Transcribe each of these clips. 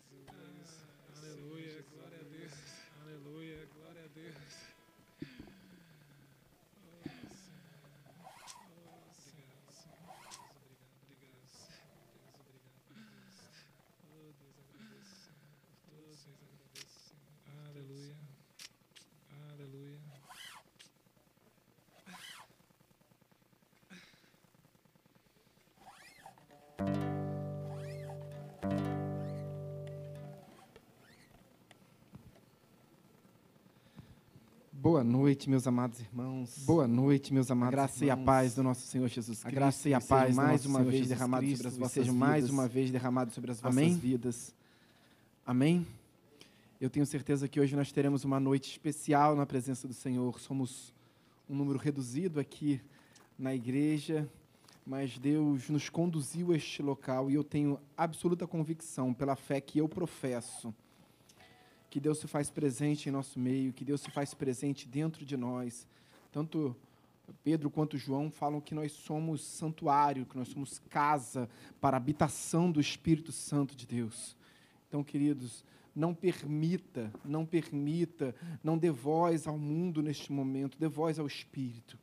Jesus. Boa noite, meus amados irmãos. Boa noite, meus amados A graça irmãos. e a paz do nosso Senhor Jesus A Cristo. graça e a paz mais mais uma uma vez derramado sobre as vossas sejam mais vidas. uma vez derramado sobre as vossas Amém? vidas. Amém. Eu tenho certeza que hoje nós teremos uma noite especial na presença do Senhor. Somos um número reduzido aqui na igreja, mas Deus nos conduziu a este local e eu tenho absoluta convicção, pela fé que eu professo, que Deus se faz presente em nosso meio, que Deus se faz presente dentro de nós. Tanto Pedro quanto João falam que nós somos santuário, que nós somos casa para a habitação do Espírito Santo de Deus. Então, queridos, não permita, não permita, não dê voz ao mundo neste momento, dê voz ao Espírito.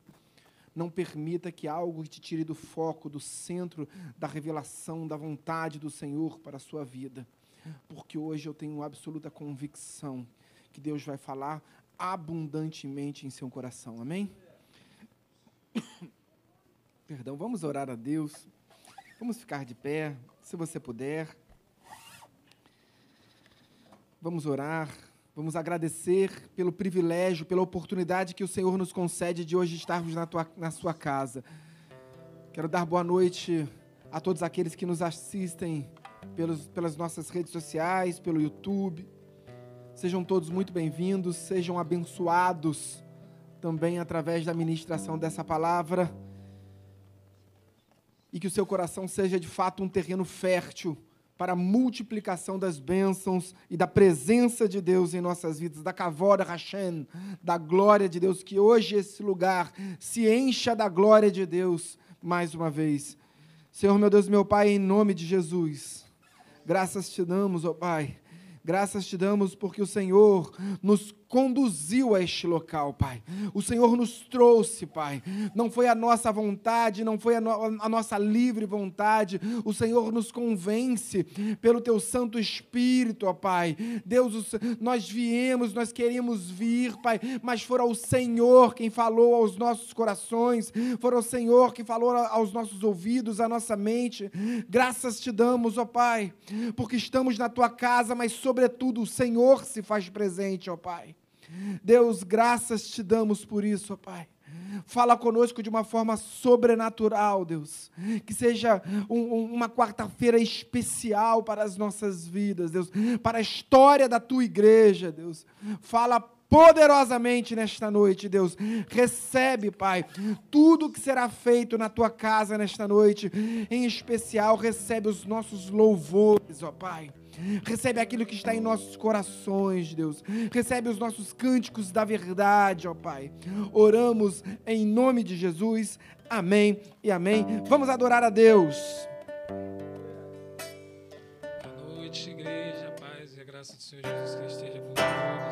Não permita que algo te tire do foco, do centro da revelação, da vontade do Senhor para a sua vida. Porque hoje eu tenho absoluta convicção que Deus vai falar abundantemente em seu coração. Amém? Perdão, vamos orar a Deus. Vamos ficar de pé, se você puder. Vamos orar, vamos agradecer pelo privilégio, pela oportunidade que o Senhor nos concede de hoje estarmos na, tua, na sua casa. Quero dar boa noite a todos aqueles que nos assistem pelos, pelas nossas redes sociais, pelo YouTube. Sejam todos muito bem-vindos, sejam abençoados também através da ministração dessa palavra. E que o seu coração seja de fato um terreno fértil para a multiplicação das bênçãos e da presença de Deus em nossas vidas, da Kavod Hashem, da glória de Deus, que hoje esse lugar se encha da glória de Deus mais uma vez. Senhor, meu Deus, meu Pai, em nome de Jesus, graças te damos, ó Pai, graças te damos porque o Senhor nos conduziu a este local, Pai. O Senhor nos trouxe, Pai. Não foi a nossa vontade, não foi a, no a, nossa livre vontade. O Senhor nos convence pelo Teu Santo Espírito, ó Pai. Deus, nós viemos, nós queríamos vir, Pai, mas foi o Senhor quem falou aos nossos corações, foi o Senhor que falou aos nossos ouvidos, à nossa mente. Graças te damos, ó Pai, porque estamos na Tua casa, mas sobretudo o Senhor se faz presente, ó Pai. Deus, graças te damos por isso, ó Pai. Fala conosco de uma forma sobrenatural, Deus. Que seja um, um, uma quarta-feira especial para as nossas vidas, Deus. Para a história da tua igreja, Deus. Fala poderosamente nesta noite, Deus. Recebe, Pai, tudo que será feito na tua casa nesta noite. Em especial, recebe os nossos louvores, ó Pai. Recebe aquilo que está em nossos corações, Deus. Recebe os nossos cânticos da verdade, ó Pai. Oramos em nome de Jesus. Amém e amém. Vamos adorar a Deus. Boa noite, igreja. Paz e a graça do Senhor Jesus que esteja com.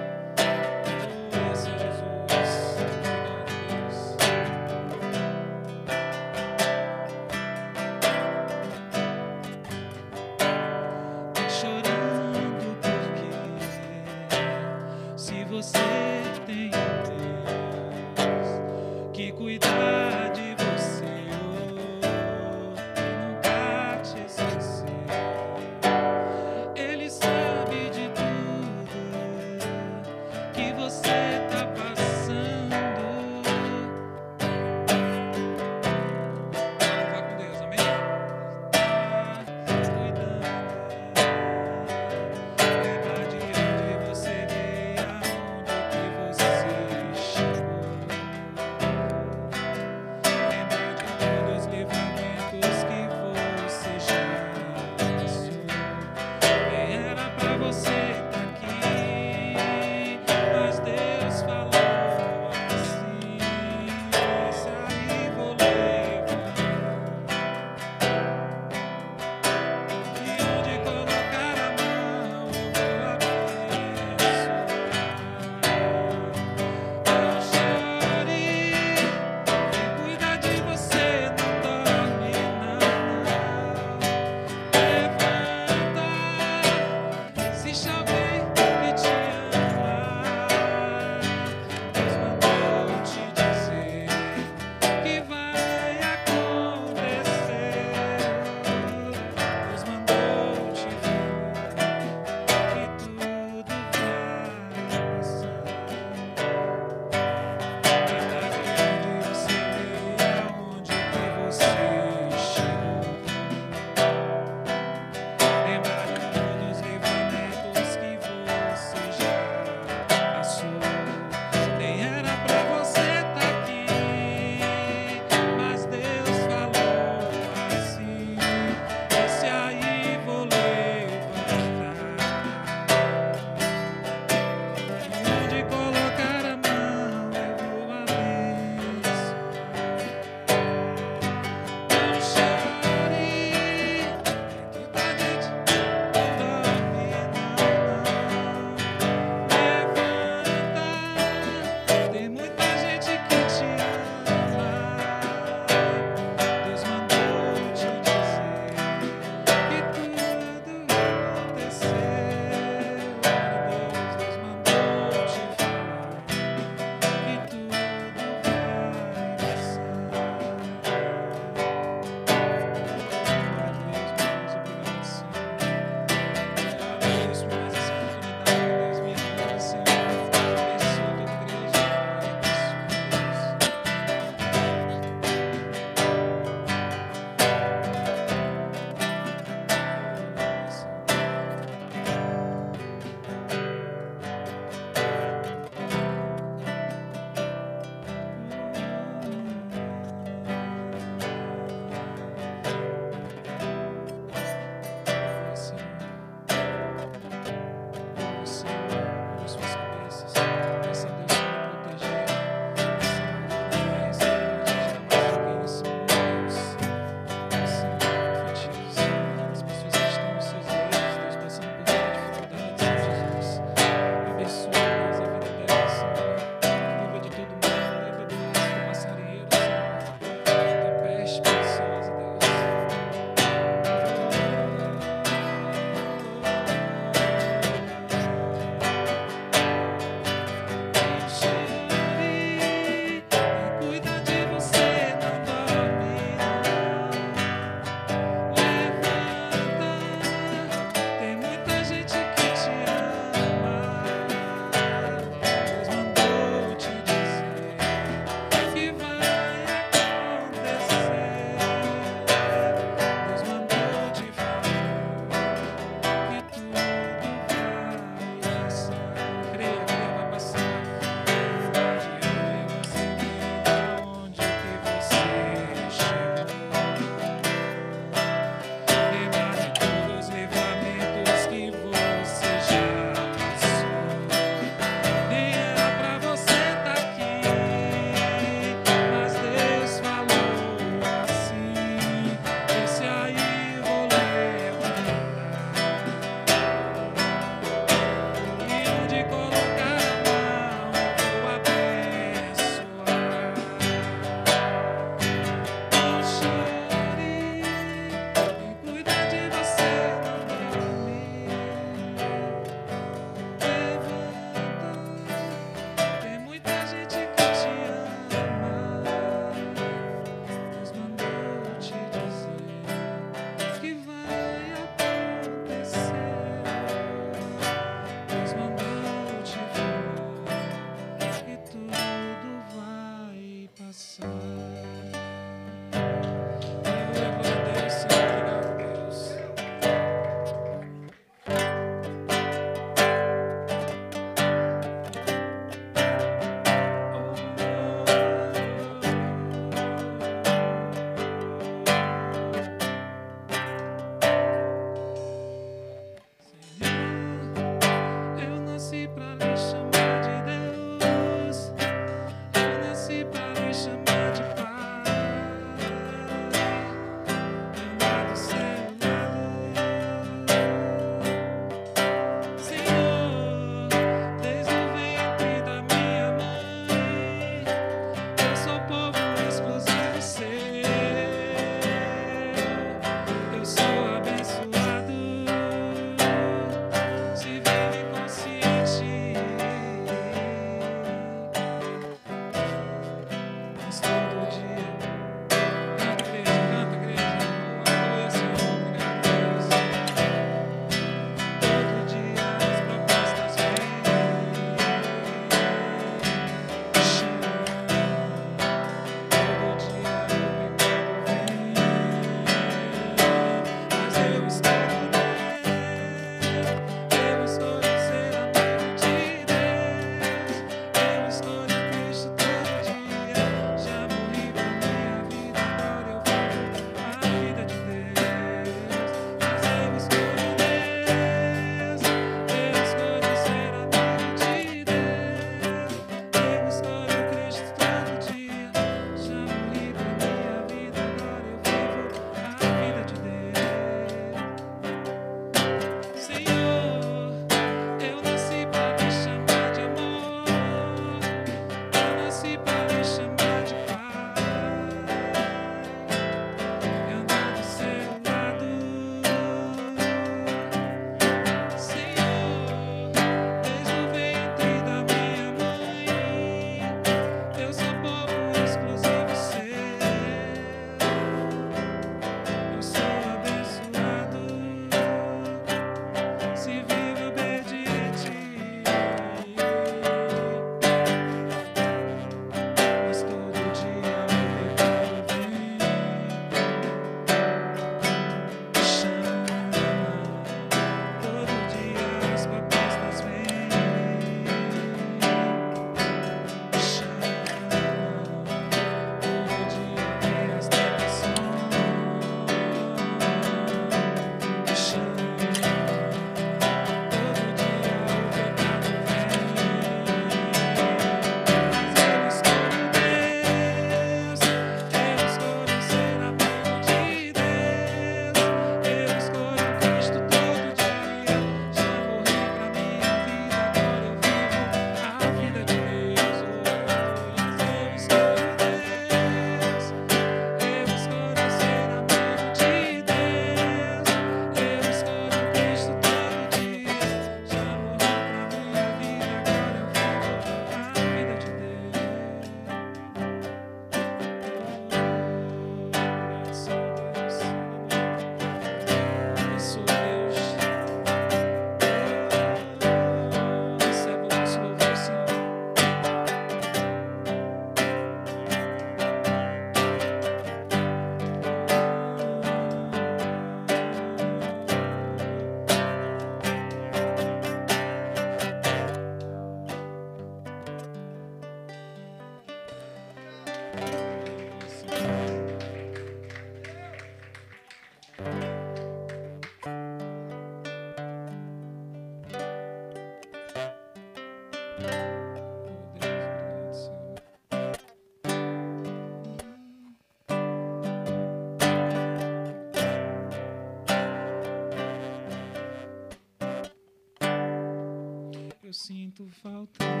Sinto falta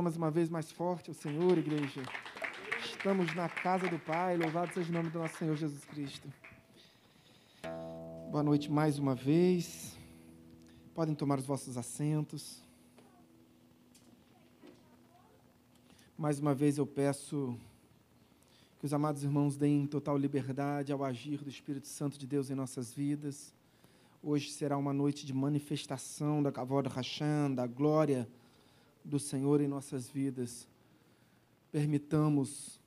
Mais uma vez mais forte ao Senhor, igreja. Estamos na casa do Pai, louvado seja o nome do nosso Senhor Jesus Cristo. Boa noite mais uma vez. Podem tomar os vossos assentos. Mais uma vez eu peço que os amados irmãos deem total liberdade ao agir do Espírito Santo de Deus em nossas vidas. Hoje será uma noite de manifestação da Kavod Hashem, da glória do Senhor em nossas vidas. Permitamos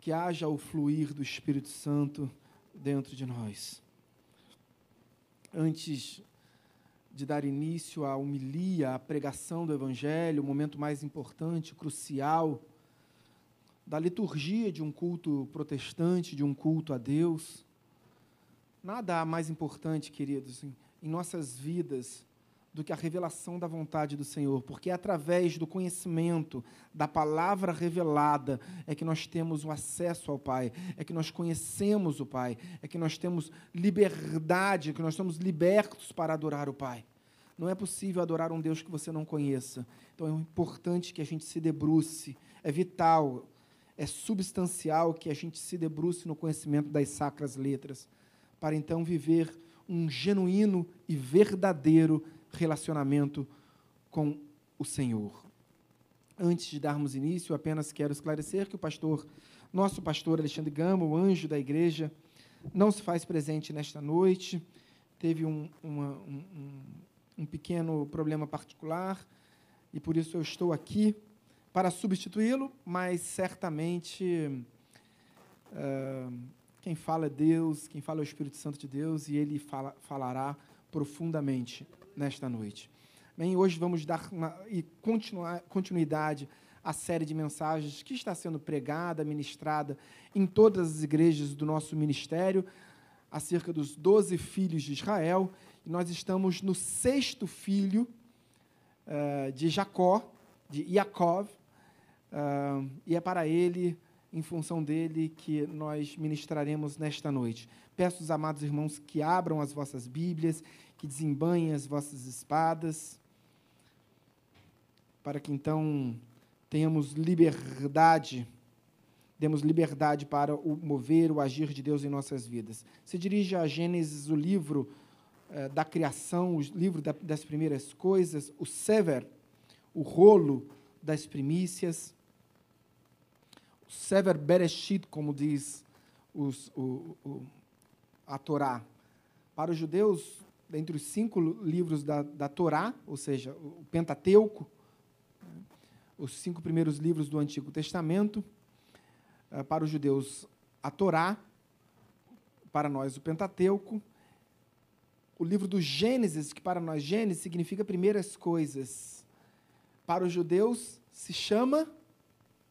que haja o fluir do Espírito Santo dentro de nós. Antes de dar início à homilia, à pregação do Evangelho, o momento mais importante, crucial, da liturgia de um culto protestante, de um culto a Deus, nada há mais importante, queridos, em nossas vidas do que a revelação da vontade do Senhor, porque é através do conhecimento da palavra revelada é que nós temos o acesso ao Pai, é que nós conhecemos o Pai, é que nós temos liberdade, é que nós somos libertos para adorar o Pai. Não é possível adorar um Deus que você não conheça. Então é importante que a gente se debruce, é vital, é substancial que a gente se debruce no conhecimento das sacras letras, para então viver um genuíno e verdadeiro relacionamento com o Senhor. Antes de darmos início, apenas quero esclarecer que o pastor, nosso pastor Alexandre Gama, o anjo da igreja, não se faz presente nesta noite. Teve um, uma, um, um pequeno problema particular e por isso eu estou aqui para substituí-lo, mas certamente uh, quem fala é Deus, quem fala é o Espírito Santo de Deus e ele fala, falará profundamente nesta noite. Bem, hoje vamos dar uma, e continuar, continuidade à série de mensagens que está sendo pregada, ministrada em todas as igrejas do nosso ministério, acerca dos doze filhos de Israel. E nós estamos no sexto filho uh, de Jacó, de Yaakov, uh, e é para ele, em função dele, que nós ministraremos nesta noite. Peço aos amados irmãos que abram as vossas Bíblias que desembanhem as vossas espadas, para que então tenhamos liberdade, demos liberdade para o mover, o agir de Deus em nossas vidas. Se dirige a Gênesis, o livro eh, da criação, o livro da, das primeiras coisas, o Sever, o rolo das primícias, o Sever Bereshit, como diz os, o, o, a Torá. Para os judeus, entre os cinco livros da, da Torá, ou seja, o Pentateuco, né, os cinco primeiros livros do Antigo Testamento, eh, para os judeus, a Torá, para nós, o Pentateuco, o livro do Gênesis, que para nós Gênesis significa primeiras coisas. Para os judeus se chama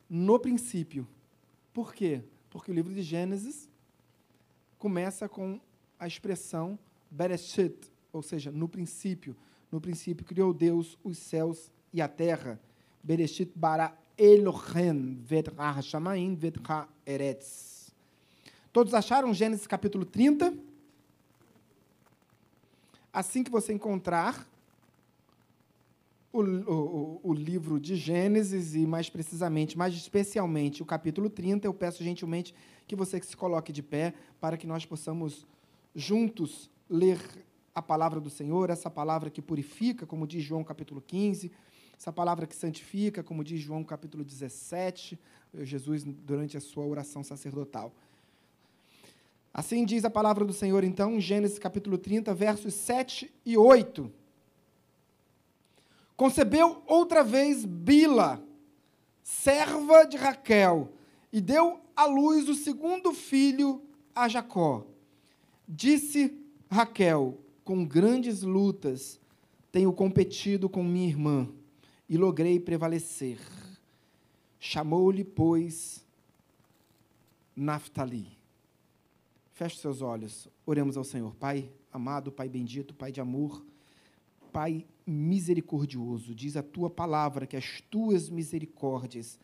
no princípio. Por quê? Porque o livro de Gênesis começa com a expressão Bereshit, ou seja, no princípio. No princípio criou Deus os céus e a terra. Bereshit bara Elohim vetra vetra eretz. Todos acharam Gênesis capítulo 30? Assim que você encontrar o, o, o, livro de Gênesis e, mais precisamente, mais especialmente, o capítulo 30, eu peço gentilmente que você se coloque de pé para que nós possamos juntos ler a palavra do Senhor, essa palavra que purifica, como diz João capítulo 15, essa palavra que santifica, como diz João capítulo 17, Jesus durante a sua oração sacerdotal. Assim diz a palavra do Senhor, então, Gênesis capítulo 30, versos 7 e 8. Concebeu outra vez Bila, serva de Raquel, e deu à luz o segundo filho a Jacó. Disse Raquel, com grandes lutas, tenho competido com minha irmã e logrei prevalecer. Chamou-lhe, pois, Naftali. Feche seus olhos, oremos ao Senhor. Pai amado, Pai bendito, Pai de amor, Pai misericordioso, diz a tua palavra que as tuas misericórdias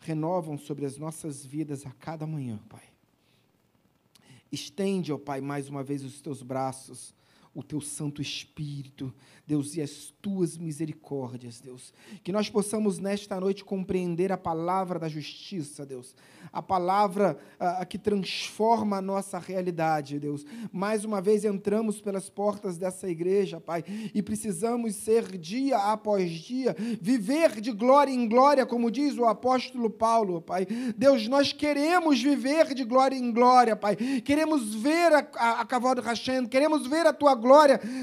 renovam sobre as nossas vidas a cada manhã, Pai. Estende, ó Pai, mais uma vez os teus braços o teu Santo Espírito, Deus, e as tuas misericórdias, Deus. Que nós possamos nesta noite compreender a palavra da justiça, Deus. A palavra a, a que transforma a nossa realidade, Deus. Mais uma vez entramos pelas portas dessa igreja, Pai, e precisamos ser dia após dia, viver de glória em glória, como diz o apóstolo Paulo, Pai. Deus, nós queremos viver de glória em glória, Pai. Queremos ver a, a, a Cavalo Hashem, queremos ver a tua glória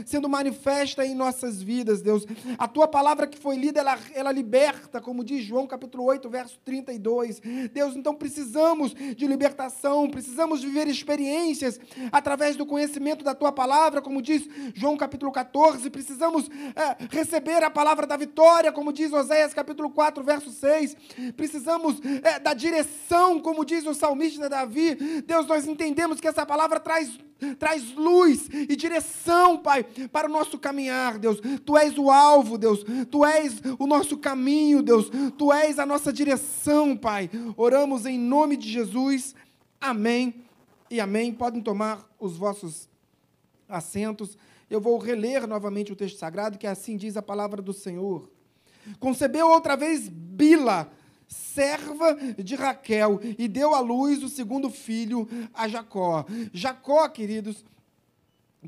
sendo manifesta em nossas vidas, Deus. A tua palavra que foi lida, ela, ela liberta, como diz João capítulo 8, verso 32. Deus, então precisamos de libertação, precisamos viver experiências através do conhecimento da tua palavra, como diz João capítulo 14. Precisamos é, receber a palavra da vitória, como diz Oséias capítulo 4, verso 6. Precisamos é, da direção, como diz o salmista Davi. Deus, nós entendemos que essa palavra traz, traz luz e direção direção, Pai, para o nosso caminhar, Deus. Tu és o alvo, Deus. Tu és o nosso caminho, Deus. Tu és a nossa direção, Pai. Oramos em nome de Jesus. Amém e amém. Podem tomar os vossos assentos. Eu vou reler novamente o texto sagrado, que assim diz a palavra do Senhor. Concebeu outra vez Bila, serva de Raquel, e deu à luz o segundo filho a Jacó. Jacó, queridos,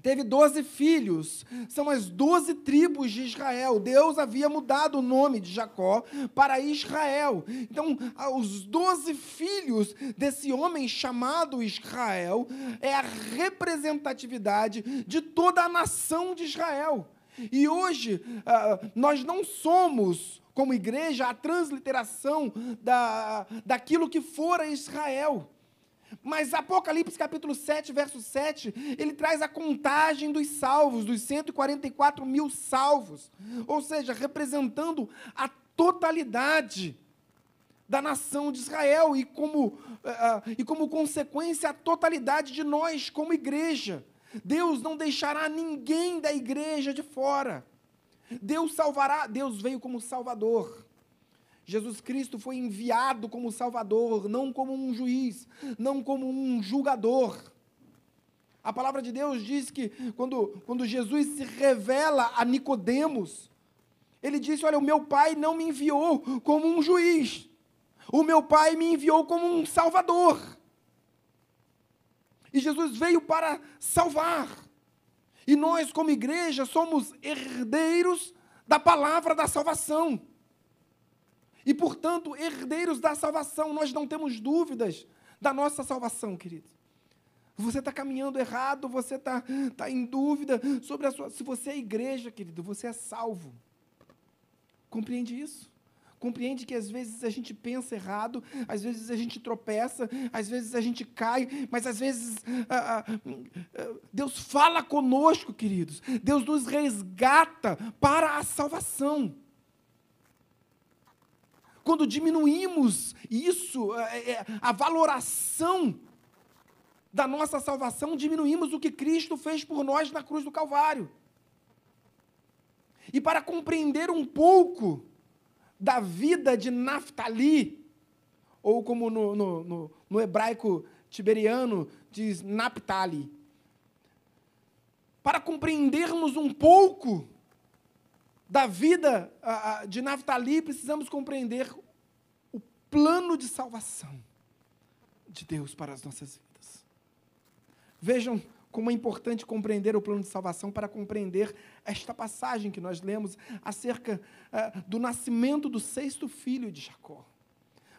teve doze filhos, são as doze tribos de Israel. Deus havia mudado o nome de Jacó para Israel. Então, os doze filhos desse homem chamado Israel é a representatividade de toda a nação de Israel. E hoje, uh, nós não somos, como igreja, a transliteração da, daquilo que fora Israel. Mas Apocalipse capítulo 7, verso 7, ele traz a contagem dos salvos, dos 144 mil salvos. Ou seja, representando a totalidade da nação de Israel e como, uh, e como consequência a totalidade de nós como igreja. Deus não deixará ninguém da igreja de fora. Deus salvará, Deus veio como Salvador. Jesus Cristo foi enviado como Salvador, não como um juiz, não como um julgador. A palavra de Deus diz que quando, quando Jesus se revela a Nicodemos, ele disse: Olha, o meu pai não me enviou como um juiz, o meu pai me enviou como um salvador. E Jesus veio para salvar. E nós, como igreja, somos herdeiros da palavra da salvação. E, portanto, herdeiros da salvação. Nós não temos dúvidas da nossa salvação, querido. Você está caminhando errado, você está tá em dúvida sobre a sua. Se você é igreja, querido, você é salvo. Compreende isso? Compreende que às vezes a gente pensa errado, às vezes a gente tropeça, às vezes a gente cai, mas às vezes ah, ah, ah, Deus fala conosco, queridos. Deus nos resgata para a salvação. Quando diminuímos isso, é, é, a valoração da nossa salvação, diminuímos o que Cristo fez por nós na cruz do Calvário. E para compreender um pouco da vida de Naftali, ou como no, no, no, no hebraico tiberiano diz Naphtali. Para compreendermos um pouco da vida de Naftali, precisamos compreender o plano de salvação de Deus para as nossas vidas. Vejam como é importante compreender o plano de salvação para compreender esta passagem que nós lemos acerca uh, do nascimento do sexto filho de Jacó.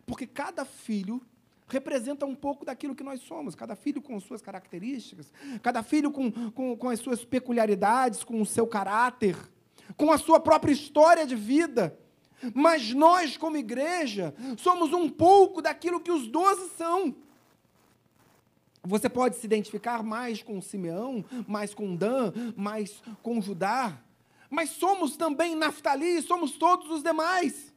Porque cada filho representa um pouco daquilo que nós somos, cada filho com suas características, cada filho com, com, com as suas peculiaridades, com o seu caráter, com a sua própria história de vida. Mas nós, como igreja, somos um pouco daquilo que os doze são. Você pode se identificar mais com Simeão, mais com Dan, mais com Judá. Mas somos também Naftali, somos todos os demais.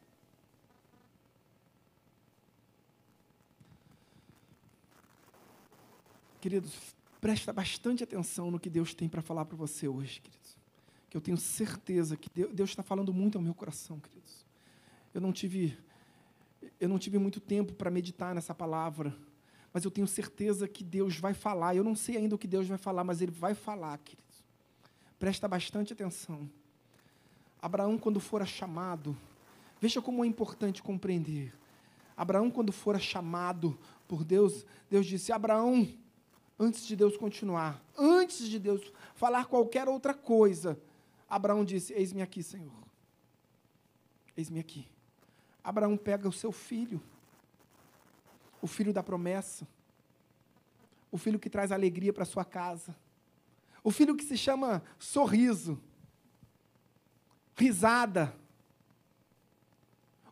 Queridos, presta bastante atenção no que Deus tem para falar para você hoje, queridos. Que eu tenho certeza que Deus está falando muito ao meu coração, queridos. Eu não tive, eu não tive muito tempo para meditar nessa palavra mas eu tenho certeza que Deus vai falar. Eu não sei ainda o que Deus vai falar, mas Ele vai falar, queridos. Presta bastante atenção. Abraão, quando fora chamado, veja como é importante compreender. Abraão, quando fora chamado por Deus, Deus disse: Abraão, antes de Deus continuar, antes de Deus falar qualquer outra coisa, Abraão disse: Eis-me aqui, Senhor. Eis-me aqui. Abraão pega o seu filho, o filho da promessa, o filho que traz alegria para sua casa, o filho que se chama sorriso, risada,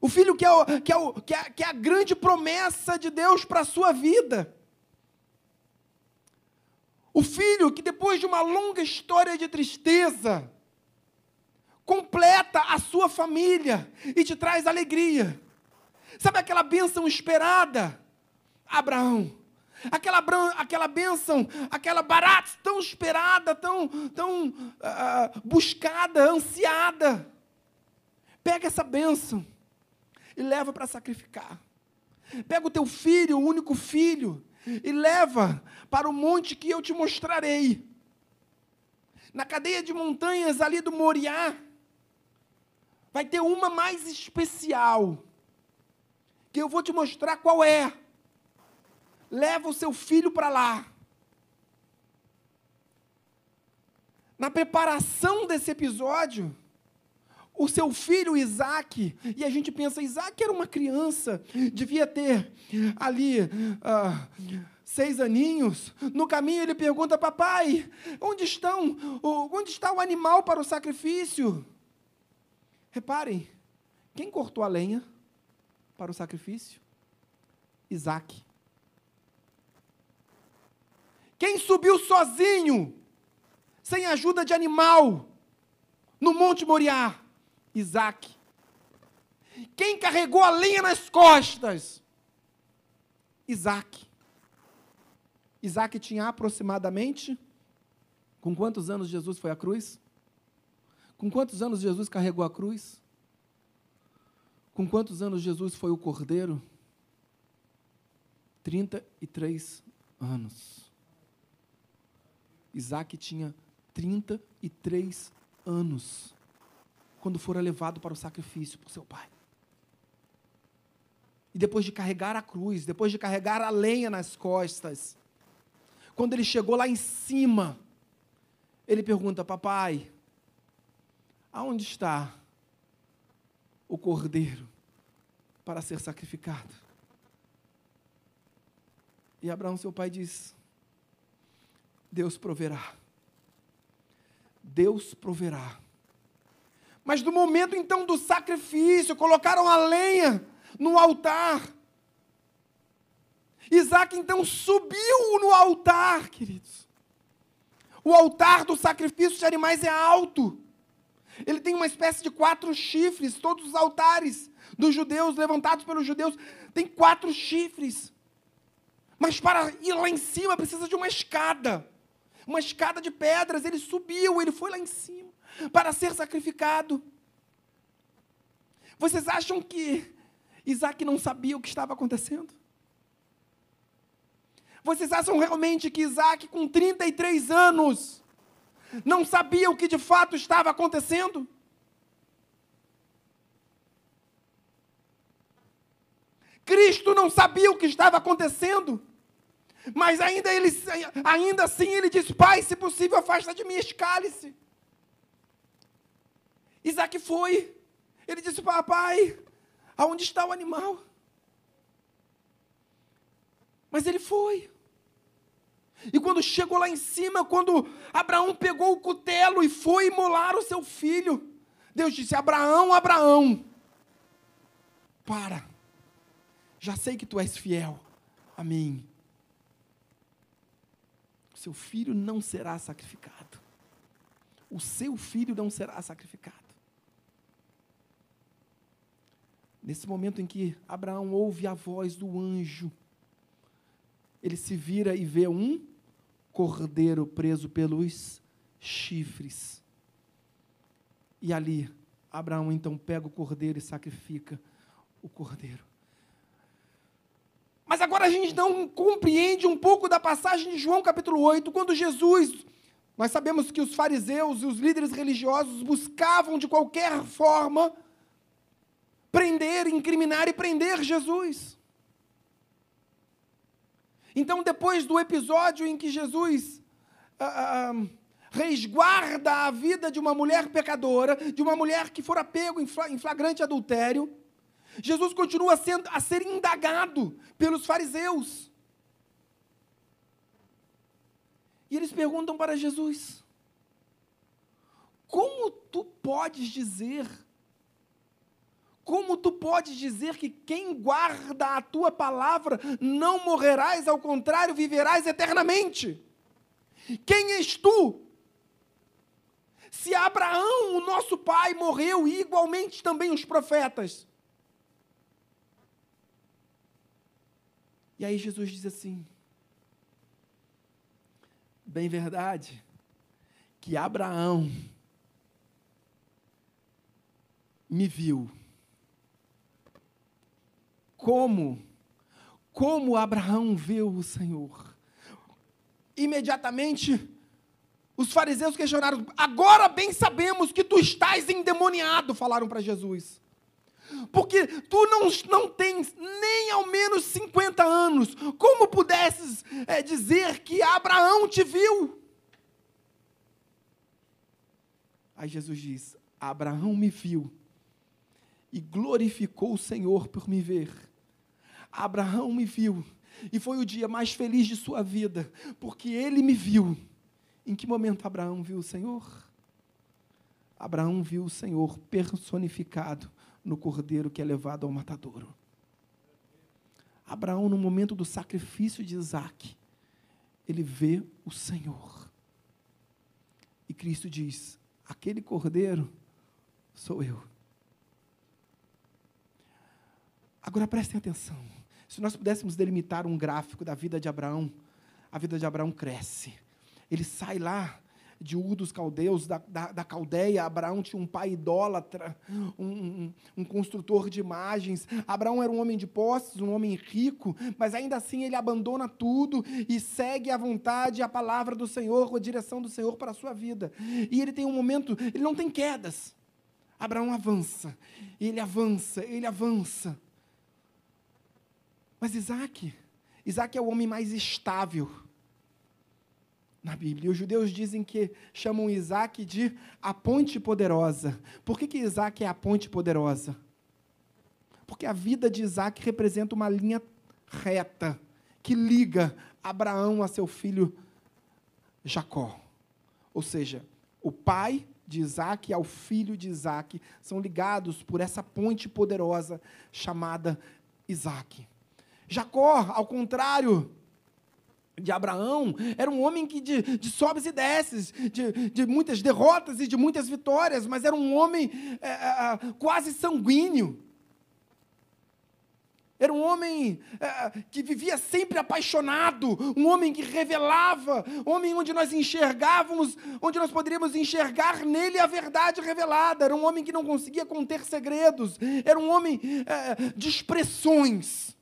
o filho que é, o, que é, o, que é, que é a grande promessa de Deus para a sua vida. O filho que, depois de uma longa história de tristeza, completa a sua família e te traz alegria. Sabe aquela bênção esperada? Abraão. Aquela, aquela bênção, aquela barata tão esperada, tão, tão ah, buscada, ansiada. Pega essa bênção e leva para sacrificar. Pega o teu filho, o único filho, e leva para o monte que eu te mostrarei. Na cadeia de montanhas ali do Moriá, vai ter uma mais especial, que eu vou te mostrar qual é. Leva o seu filho para lá. Na preparação desse episódio, o seu filho Isaac, e a gente pensa, Isaac era uma criança, devia ter ali ah, seis aninhos. No caminho ele pergunta, papai, onde estão? Onde está o animal para o sacrifício? Reparem, quem cortou a lenha para o sacrifício? Isaac. Quem subiu sozinho, sem ajuda de animal, no Monte Moriá? Isaac. Quem carregou a lenha nas costas? Isaac. Isaac tinha aproximadamente. Com quantos anos Jesus foi à cruz? Com quantos anos Jesus carregou a cruz? Com quantos anos Jesus foi o cordeiro? 33 anos. Isaac tinha 33 anos quando fora levado para o sacrifício por seu pai. E depois de carregar a cruz, depois de carregar a lenha nas costas, quando ele chegou lá em cima, ele pergunta: Papai, aonde está o cordeiro para ser sacrificado? E Abraão, seu pai, diz: Deus proverá. Deus proverá. Mas no momento então do sacrifício, colocaram a lenha no altar. Isaac então subiu no altar, queridos. O altar do sacrifício de animais é alto. Ele tem uma espécie de quatro chifres. Todos os altares dos judeus, levantados pelos judeus, têm quatro chifres. Mas para ir lá em cima precisa de uma escada. Uma escada de pedras. Ele subiu, ele foi lá em cima para ser sacrificado. Vocês acham que Isaac não sabia o que estava acontecendo? Vocês acham realmente que Isaac, com 33 anos, não sabia o que de fato estava acontecendo? Cristo não sabia o que estava acontecendo, mas ainda, ele, ainda assim ele diz: Pai, se possível, afasta de mim esse cálice. Isaac foi. Ele disse: Papai, aonde está o animal? Mas ele foi. E quando chegou lá em cima, quando Abraão pegou o cutelo e foi imolar o seu filho, Deus disse: Abraão, Abraão, para, já sei que tu és fiel a mim. Seu filho não será sacrificado. O seu filho não será sacrificado. Nesse momento em que Abraão ouve a voz do anjo, ele se vira e vê um cordeiro preso pelos chifres. E ali, Abraão então pega o cordeiro e sacrifica o cordeiro. Mas agora a gente não compreende um pouco da passagem de João capítulo 8, quando Jesus, nós sabemos que os fariseus e os líderes religiosos buscavam de qualquer forma prender, incriminar e prender Jesus. Então, depois do episódio em que Jesus ah, ah, resguarda a vida de uma mulher pecadora, de uma mulher que fora pego em flagrante adultério, Jesus continua sendo, a ser indagado pelos fariseus. E eles perguntam para Jesus: Como tu podes dizer como tu podes dizer que quem guarda a tua palavra não morrerás, ao contrário, viverás eternamente? Quem és tu? Se Abraão, o nosso pai, morreu, e igualmente também os profetas. E aí Jesus diz assim: Bem verdade que Abraão me viu. Como? Como Abraão viu o Senhor? Imediatamente, os fariseus questionaram: Agora bem sabemos que tu estás endemoniado, falaram para Jesus. Porque tu não, não tens nem ao menos 50 anos. Como pudesses é, dizer que Abraão te viu? Aí Jesus diz: Abraão me viu e glorificou o Senhor por me ver. Abraão me viu e foi o dia mais feliz de sua vida, porque ele me viu. Em que momento Abraão viu o Senhor? Abraão viu o Senhor personificado no cordeiro que é levado ao matadouro. Abraão, no momento do sacrifício de Isaac, ele vê o Senhor. E Cristo diz: aquele cordeiro sou eu. Agora prestem atenção. Se nós pudéssemos delimitar um gráfico da vida de Abraão, a vida de Abraão cresce. Ele sai lá de Ur dos Caldeus, da, da, da Caldeia. Abraão tinha um pai idólatra, um, um, um, construtor de imagens. Abraão era um homem de posses, um homem rico, mas ainda assim ele abandona tudo e segue a vontade, a palavra do Senhor, a direção do Senhor para a sua vida. E ele tem um momento, ele não tem quedas. Abraão avança, ele avança, ele avança. Mas Isaac, Isaac é o homem mais estável na Bíblia. Os judeus dizem que chamam Isaac de a ponte poderosa. Por que, que Isaac é a ponte poderosa? Porque a vida de Isaac representa uma linha reta que liga Abraão a seu filho Jacó. Ou seja, o pai de Isaac ao filho de Isaac são ligados por essa ponte poderosa chamada Isaac. Jacó, ao contrário de Abraão, era um homem que de, de sobes e desces, de, de, muitas derrotas e de muitas vitórias, mas era um homem é, é, quase sanguíneo. Era um homem é, que vivia sempre apaixonado, um homem que revelava, um homem onde nós enxergávamos, onde nós poderíamos enxergar nele a verdade revelada. Era um homem que não conseguia conter segredos, era um homem é, de expressões.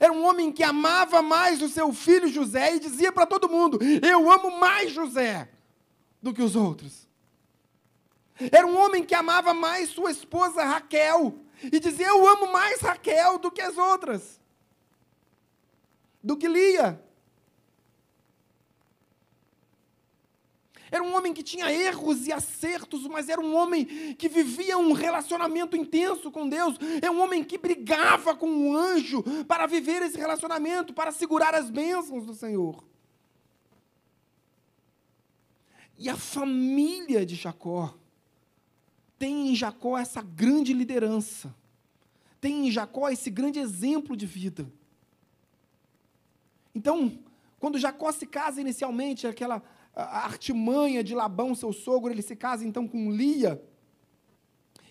Era um homem que amava mais o seu filho José e dizia para todo mundo: Eu amo mais José do que os outros. Era um homem que amava mais sua esposa Raquel e dizia: Eu amo mais Raquel do que as outras, do que Lia. Era um homem que tinha erros e acertos, mas era um homem que vivia um relacionamento intenso com Deus. É um homem que brigava com o um anjo para viver esse relacionamento, para segurar as bênçãos do Senhor. E a família de Jacó tem em Jacó essa grande liderança, tem em Jacó esse grande exemplo de vida. Então, quando Jacó se casa inicialmente, aquela a artimanha de Labão, seu sogro, ele se casa então com Lia.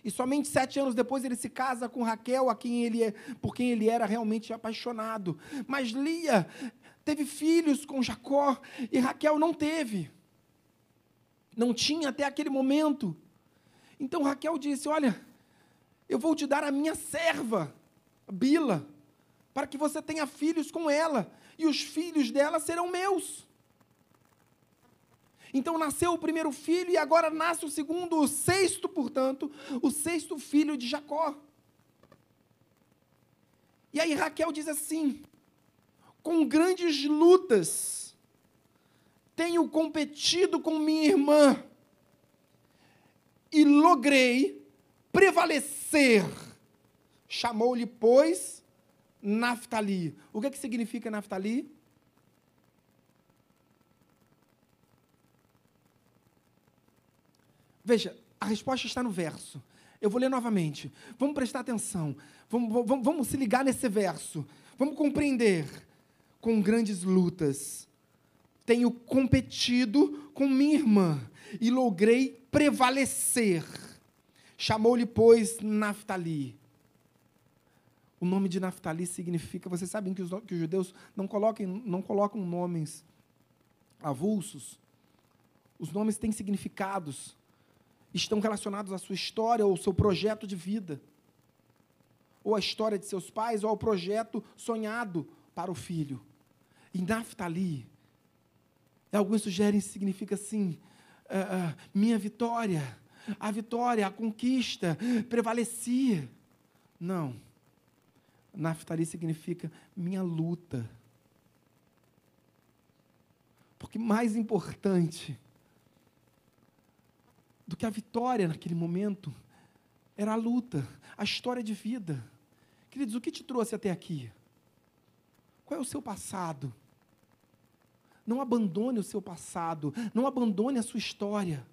E somente sete anos depois ele se casa com Raquel, a quem ele é, por quem ele era realmente apaixonado. Mas Lia teve filhos com Jacó e Raquel não teve. Não tinha até aquele momento. Então Raquel disse: Olha, eu vou te dar a minha serva, Bila, para que você tenha filhos com ela, e os filhos dela serão meus. Então nasceu o primeiro filho e agora nasce o segundo, o sexto, portanto, o sexto filho de Jacó. E aí Raquel diz assim: com grandes lutas, tenho competido com minha irmã e logrei prevalecer. Chamou-lhe, pois, Naftali. O que, é que significa Naftali? Veja, a resposta está no verso. Eu vou ler novamente. Vamos prestar atenção. Vamos, vamos, vamos se ligar nesse verso. Vamos compreender. Com grandes lutas, tenho competido com minha irmã e logrei prevalecer. Chamou-lhe, pois, Naftali. O nome de Naftali significa, vocês sabem que os, que os judeus não, coloquem, não colocam nomes avulsos. Os nomes têm significados, estão relacionados à sua história ou ao seu projeto de vida, ou à história de seus pais, ou ao projeto sonhado para o filho. E Naftali, alguns sugerem significa assim: uh, minha vitória, a vitória, a conquista, prevalecia. Não. Naftali significa minha luta. Porque mais importante do que a vitória naquele momento era a luta, a história de vida. Queridos, o que te trouxe até aqui? Qual é o seu passado? Não abandone o seu passado, não abandone a sua história.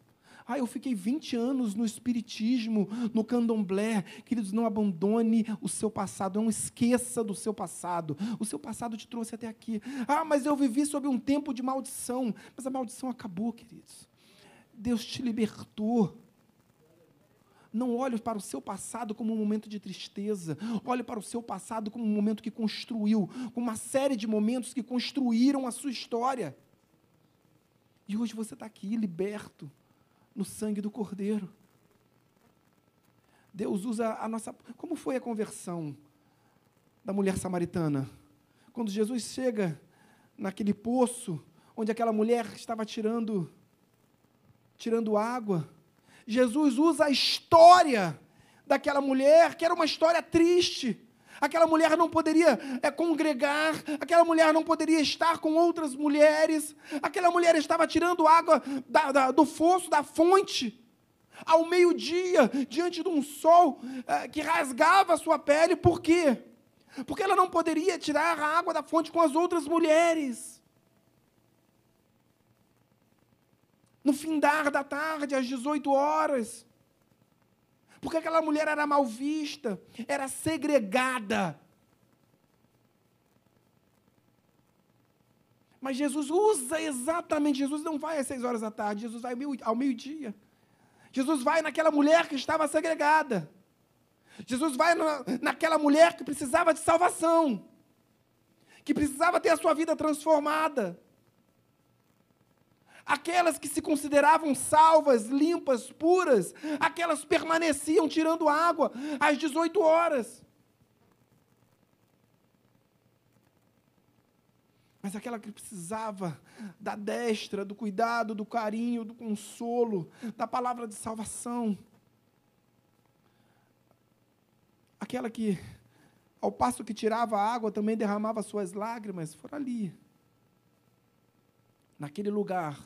Ah, eu fiquei 20 anos no espiritismo, no candomblé. Queridos, não abandone o seu passado, não esqueça do seu passado. O seu passado te trouxe até aqui. Ah, mas eu vivi sob um tempo de maldição. Mas a maldição acabou, queridos. Deus te libertou. Não olhe para o seu passado como um momento de tristeza. Olhe para o seu passado como um momento que construiu, como uma série de momentos que construíram a sua história. E hoje você está aqui, liberto no sangue do Cordeiro. Deus usa a nossa. Como foi a conversão da mulher samaritana? Quando Jesus chega naquele poço onde aquela mulher estava tirando tirando água, Jesus usa a história daquela mulher, que era uma história triste, aquela mulher não poderia é, congregar, aquela mulher não poderia estar com outras mulheres, aquela mulher estava tirando água da, da, do fosso, da fonte, ao meio-dia, diante de um sol é, que rasgava a sua pele, por quê? Porque ela não poderia tirar a água da fonte com as outras mulheres. No findar da tarde, às 18 horas, porque aquela mulher era mal vista, era segregada. Mas Jesus usa exatamente, Jesus não vai às seis horas da tarde, Jesus vai ao meio-dia. Jesus vai naquela mulher que estava segregada. Jesus vai na, naquela mulher que precisava de salvação, que precisava ter a sua vida transformada aquelas que se consideravam salvas, limpas, puras, aquelas permaneciam tirando água às 18 horas. Mas aquela que precisava da destra, do cuidado, do carinho, do consolo, da palavra de salvação. Aquela que, ao passo que tirava a água, também derramava suas lágrimas, for ali, naquele lugar,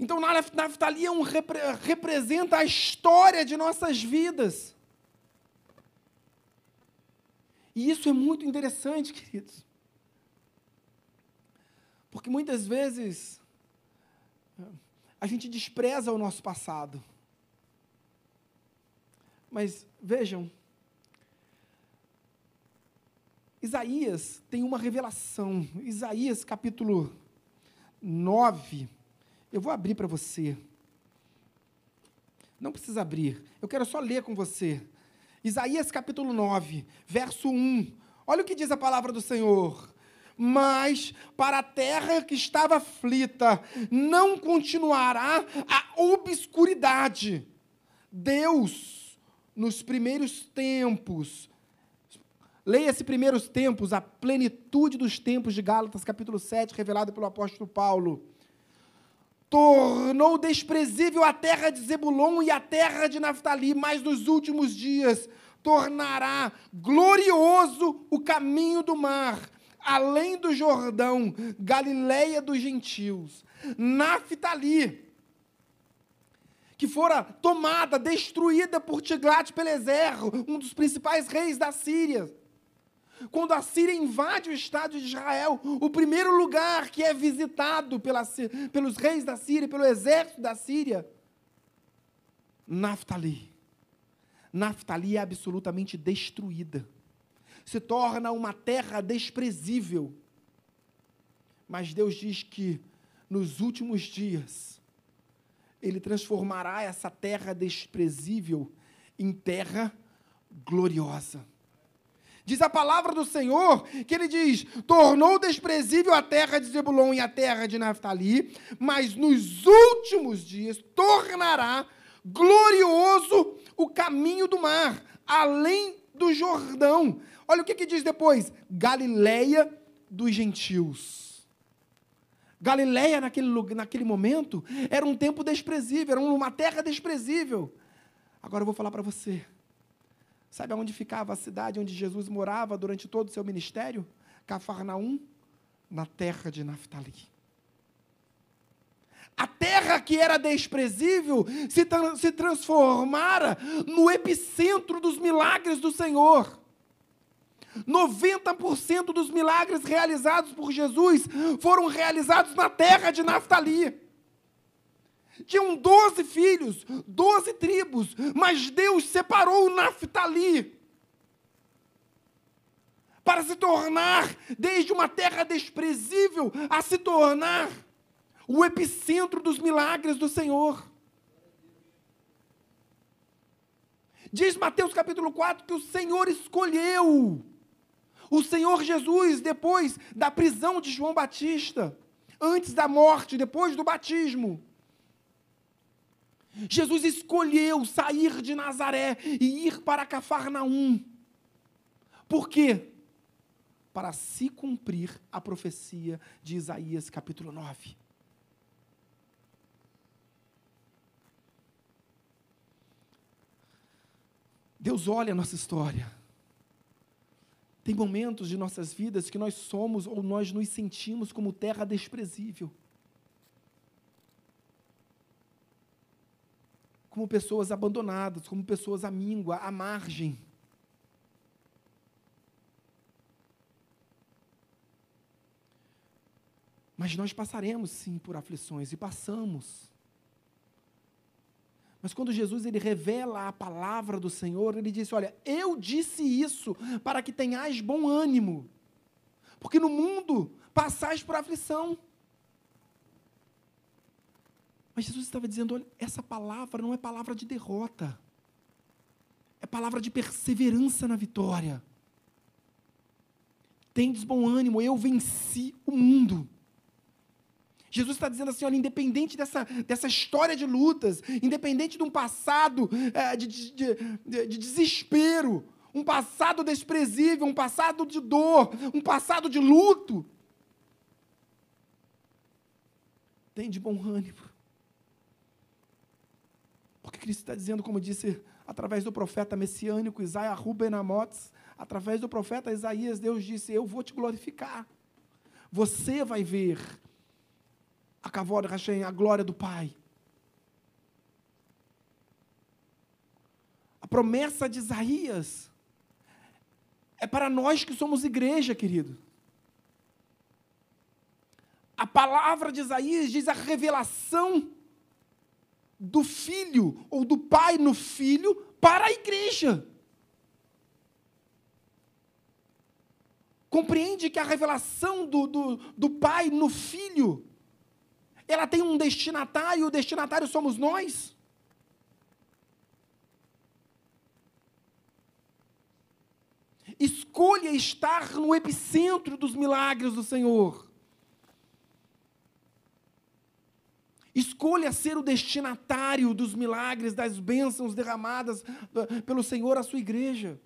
então, Naftali é um, representa a história de nossas vidas. E isso é muito interessante, queridos. Porque muitas vezes a gente despreza o nosso passado. Mas vejam, Isaías tem uma revelação. Isaías capítulo 9 eu vou abrir para você. Não precisa abrir. Eu quero só ler com você. Isaías capítulo 9, verso 1. Olha o que diz a palavra do Senhor. Mas para a terra que estava aflita, não continuará a obscuridade. Deus, nos primeiros tempos, leia esse primeiros tempos, a plenitude dos tempos de Gálatas, capítulo 7, revelado pelo apóstolo Paulo tornou desprezível a terra de Zebulon e a terra de Naftali, mas nos últimos dias tornará glorioso o caminho do mar, além do Jordão, Galileia dos gentios. Naftali, que fora tomada, destruída por Tiglat-Pileser, um dos principais reis da Síria quando a Síria invade o Estado de Israel, o primeiro lugar que é visitado pela, pelos reis da Síria, pelo exército da Síria, Naftali. Naftali é absolutamente destruída. Se torna uma terra desprezível. Mas Deus diz que nos últimos dias, Ele transformará essa terra desprezível em terra gloriosa. Diz a palavra do Senhor que ele diz: tornou desprezível a terra de Zebulon e a terra de Naftali, mas nos últimos dias tornará glorioso o caminho do mar, além do Jordão. Olha o que, que diz depois: Galileia dos gentios. Galileia, naquele, naquele momento, era um tempo desprezível, era uma terra desprezível. Agora eu vou falar para você. Sabe aonde ficava a cidade onde Jesus morava durante todo o seu ministério? Cafarnaum, na terra de Naftali. A terra que era desprezível se, tra se transformara no epicentro dos milagres do Senhor. 90% dos milagres realizados por Jesus foram realizados na terra de Naftali. Tinham doze filhos, doze tribos, mas Deus separou o Naftali para se tornar, desde uma terra desprezível, a se tornar o epicentro dos milagres do Senhor. Diz Mateus capítulo 4 que o Senhor escolheu o Senhor Jesus, depois da prisão de João Batista, antes da morte, depois do batismo. Jesus escolheu sair de Nazaré e ir para Cafarnaum. Por quê? Para se cumprir a profecia de Isaías capítulo 9. Deus olha a nossa história. Tem momentos de nossas vidas que nós somos ou nós nos sentimos como terra desprezível. Como pessoas abandonadas, como pessoas à míngua, à margem. Mas nós passaremos sim por aflições e passamos. Mas quando Jesus ele revela a palavra do Senhor, ele disse: "Olha, eu disse isso para que tenhais bom ânimo, porque no mundo passais por aflição." Mas Jesus estava dizendo: olha, essa palavra não é palavra de derrota, é palavra de perseverança na vitória. Tendes bom ânimo, eu venci o mundo. Jesus está dizendo assim: olha, independente dessa, dessa história de lutas, independente de um passado é, de, de, de, de desespero, um passado desprezível, um passado de dor, um passado de luto, tem de bom ânimo. Cristo está dizendo, como disse através do profeta messiânico Isaías Rubenamotes, através do profeta Isaías, Deus disse: Eu vou te glorificar. Você vai ver a Kavod Hashem, a glória do Pai. A promessa de Isaías é para nós que somos igreja, querido. A palavra de Isaías diz a revelação do filho ou do pai no filho para a igreja. Compreende que a revelação do, do, do pai no filho, ela tem um destinatário, e o destinatário somos nós. Escolha estar no epicentro dos milagres do Senhor. Escolha ser o destinatário dos milagres, das bênçãos derramadas ah, pelo Senhor à sua igreja.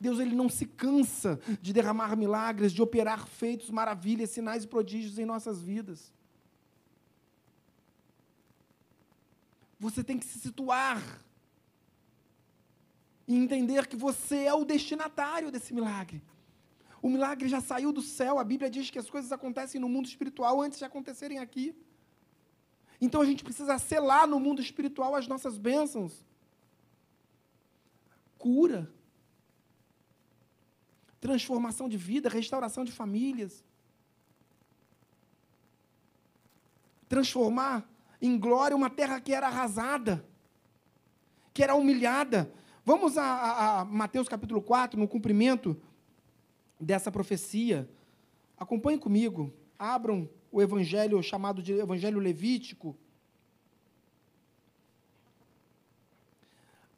Deus ele não se cansa de derramar milagres, de operar feitos, maravilhas, sinais e prodígios em nossas vidas. Você tem que se situar e entender que você é o destinatário desse milagre. O milagre já saiu do céu. A Bíblia diz que as coisas acontecem no mundo espiritual antes de acontecerem aqui. Então a gente precisa selar no mundo espiritual as nossas bênçãos. Cura. Transformação de vida, restauração de famílias. Transformar em glória uma terra que era arrasada, que era humilhada. Vamos a, a, a Mateus capítulo 4, no cumprimento dessa profecia. Acompanhe comigo, abram o evangelho chamado de Evangelho Levítico.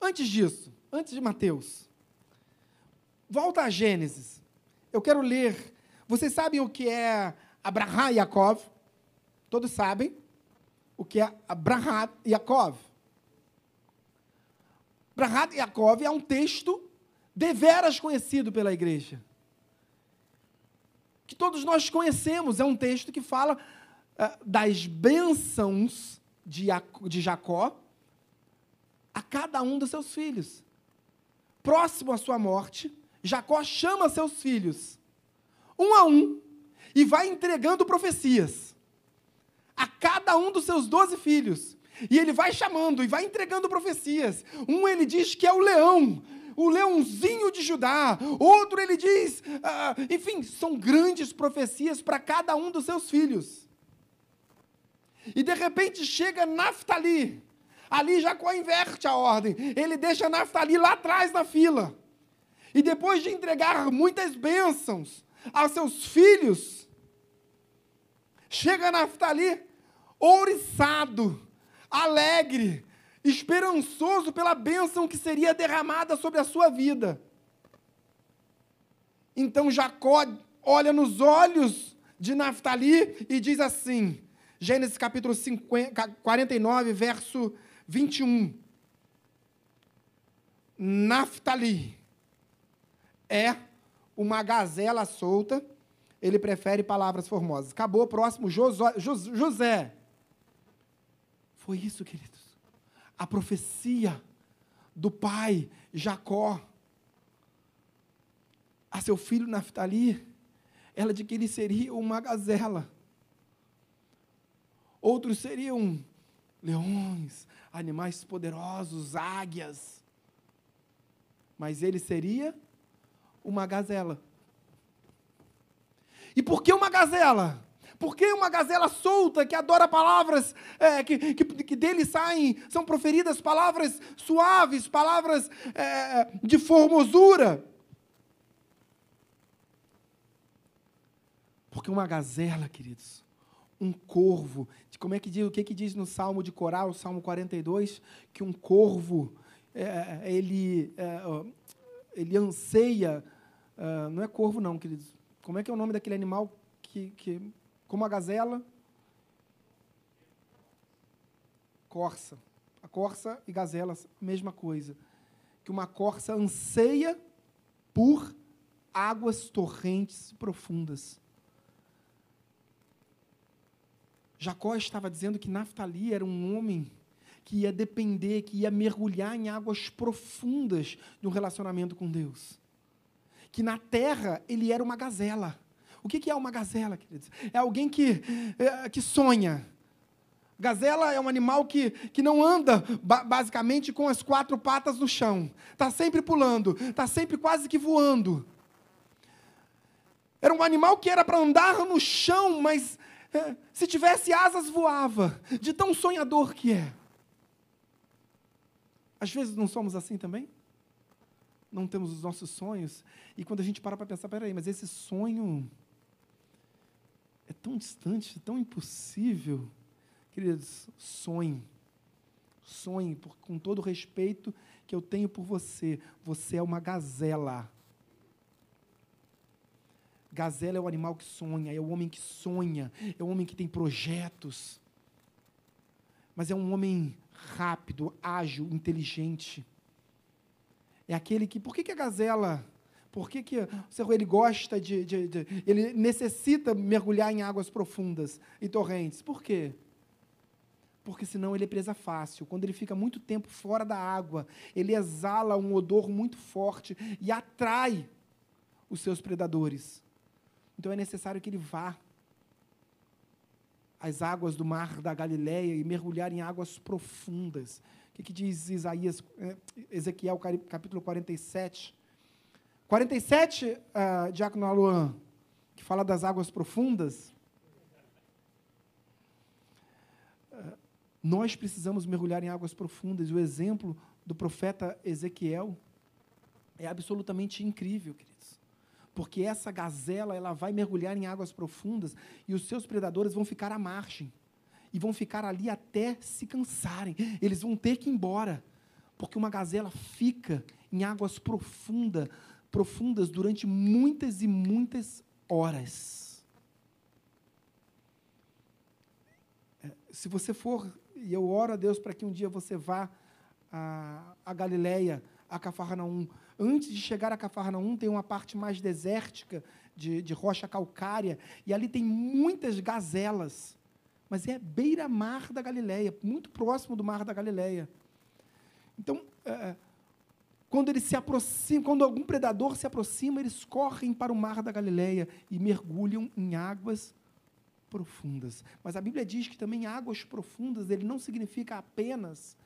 antes disso, antes de Mateus, volta a Gênesis. Eu quero ler. Vocês sabem o que é Abraham e Yaakov? Todos sabem o que é Abraham e Yaakov. Abraham e Yaakov é um texto deveras conhecido pela igreja. Que todos nós conhecemos, é um texto que fala uh, das bênçãos de, de Jacó a cada um dos seus filhos. Próximo à sua morte, Jacó chama seus filhos, um a um, e vai entregando profecias a cada um dos seus doze filhos. E ele vai chamando e vai entregando profecias. Um ele diz que é o leão, o leãozinho de Judá. Outro ele diz, ah, enfim, são grandes profecias para cada um dos seus filhos. E de repente chega Naftali. Ali Jacó inverte a ordem. Ele deixa Naftali lá atrás na fila. E depois de entregar muitas bênçãos aos seus filhos, chega Naftali ouriçado, alegre, esperançoso pela bênção que seria derramada sobre a sua vida. Então Jacó olha nos olhos de Naftali e diz assim: Gênesis capítulo 50, 49, verso 21. Naftali é uma gazela solta, ele prefere palavras formosas. Acabou, próximo, José. Foi isso, queridos. A profecia do pai Jacó a seu filho Naftali, ela de que ele seria uma gazela. Outros seriam leões, animais poderosos, águias. Mas ele seria uma gazela. E por que uma gazela? Por que uma gazela solta que adora palavras é, que, que, que, dele saem, são proferidas palavras suaves, palavras é, de formosura? Porque uma gazela, queridos, um corvo. Como é que diz, o que, que diz no Salmo de Coral, Salmo 42? Que um corvo, é, ele, é, ele anseia. É, não é corvo, não, queridos. Como é que é o nome daquele animal que, que como a gazela? Corça. A corça e gazela, mesma coisa. Que uma corça anseia por águas torrentes profundas. Jacó estava dizendo que Naftali era um homem que ia depender, que ia mergulhar em águas profundas de um relacionamento com Deus. Que na terra ele era uma gazela. O que é uma gazela, queridos? É alguém que, é, que sonha. Gazela é um animal que, que não anda basicamente com as quatro patas no chão. Está sempre pulando, está sempre quase que voando. Era um animal que era para andar no chão, mas é, se tivesse asas, voava, de tão sonhador que é. Às vezes não somos assim também? Não temos os nossos sonhos, e quando a gente para para pensar, peraí, mas esse sonho é tão distante, tão impossível. Queridos, sonhe. Sonhe, com todo o respeito que eu tenho por você. Você é uma gazela. Gazela é o animal que sonha, é o homem que sonha, é o homem que tem projetos. Mas é um homem rápido, ágil, inteligente. É aquele que. Por que, que a gazela. Por que, que ele gosta de, de, de, Ele necessita mergulhar em águas profundas e torrentes? Por quê? Porque senão ele é presa fácil. Quando ele fica muito tempo fora da água, ele exala um odor muito forte e atrai os seus predadores. Então é necessário que ele vá às águas do mar da Galileia e mergulhar em águas profundas. O que, que diz Isaías, eh, Ezequiel capítulo 47? 47, uh, Diácono Aluan, que fala das águas profundas. Uh, nós precisamos mergulhar em águas profundas. E o exemplo do profeta Ezequiel é absolutamente incrível, queridos porque essa gazela ela vai mergulhar em águas profundas e os seus predadores vão ficar à margem e vão ficar ali até se cansarem. Eles vão ter que ir embora, Porque uma gazela fica em águas profunda, profundas durante muitas e muitas horas. É, Se você for, e eu oro a Deus para que um dia você vá a, a Galileia, a Cafarnaum. Antes de chegar a Cafarnaum, tem uma parte mais desértica, de, de rocha calcária, e ali tem muitas gazelas. Mas é beira-mar da Galileia, muito próximo do mar da Galileia. Então, é, quando eles se aproximam, quando algum predador se aproxima, eles correm para o mar da Galileia e mergulham em águas profundas. Mas a Bíblia diz que também águas profundas, ele não significa apenas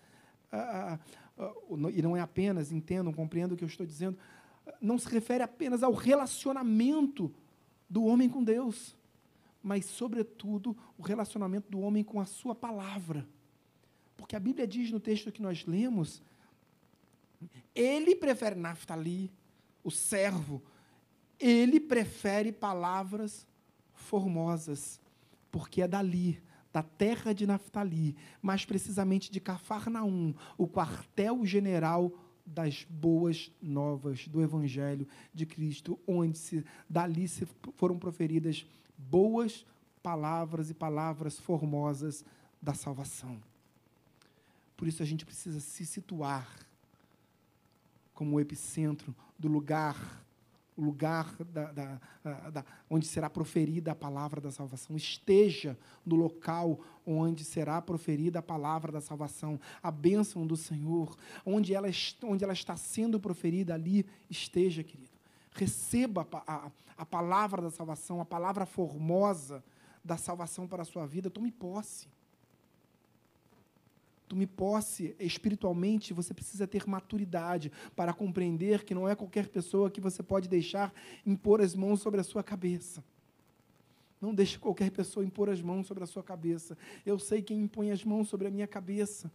ah, ah, ah, e não é apenas, entendam, compreendam o que eu estou dizendo, não se refere apenas ao relacionamento do homem com Deus, mas, sobretudo, o relacionamento do homem com a sua palavra. Porque a Bíblia diz no texto que nós lemos, ele prefere Naftali, o servo, ele prefere palavras formosas, porque é dali, da terra de Naftali, mais precisamente de Cafarnaum, o quartel-general das boas novas do Evangelho de Cristo, onde se, dali se foram proferidas boas palavras e palavras formosas da salvação. Por isso a gente precisa se situar como o epicentro do lugar, o lugar da, da, da, onde será proferida a palavra da salvação. Esteja no local onde será proferida a palavra da salvação, a bênção do Senhor, onde ela, onde ela está sendo proferida, ali esteja, querido. Receba a, a, a palavra da salvação, a palavra formosa da salvação para a sua vida, tome posse tome posse espiritualmente, você precisa ter maturidade para compreender que não é qualquer pessoa que você pode deixar impor as mãos sobre a sua cabeça. Não deixe qualquer pessoa impor as mãos sobre a sua cabeça. Eu sei quem impõe as mãos sobre a minha cabeça.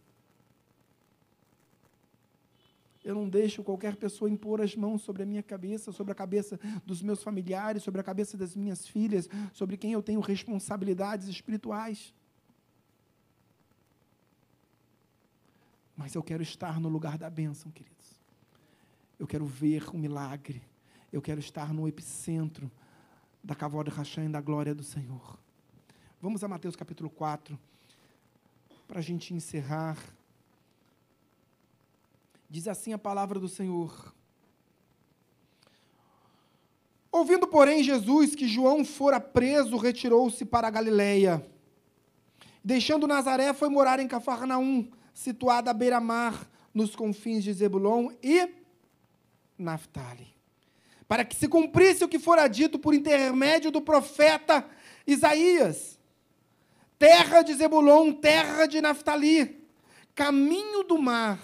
Eu não deixo qualquer pessoa impor as mãos sobre a minha cabeça, sobre a cabeça dos meus familiares, sobre a cabeça das minhas filhas, sobre quem eu tenho responsabilidades espirituais. Mas eu quero estar no lugar da bênção, queridos. Eu quero ver o milagre. Eu quero estar no epicentro da cavó de Rachã e da glória do Senhor. Vamos a Mateus capítulo 4, para a gente encerrar. Diz assim a palavra do Senhor. Ouvindo, porém, Jesus que João fora preso, retirou-se para a Galiléia. Deixando Nazaré, foi morar em Cafarnaum situada à beira-mar, nos confins de Zebulon e Naphtali. Para que se cumprisse o que fora dito por intermédio do profeta Isaías: terra de Zebulon, terra de Naphtali, caminho do mar,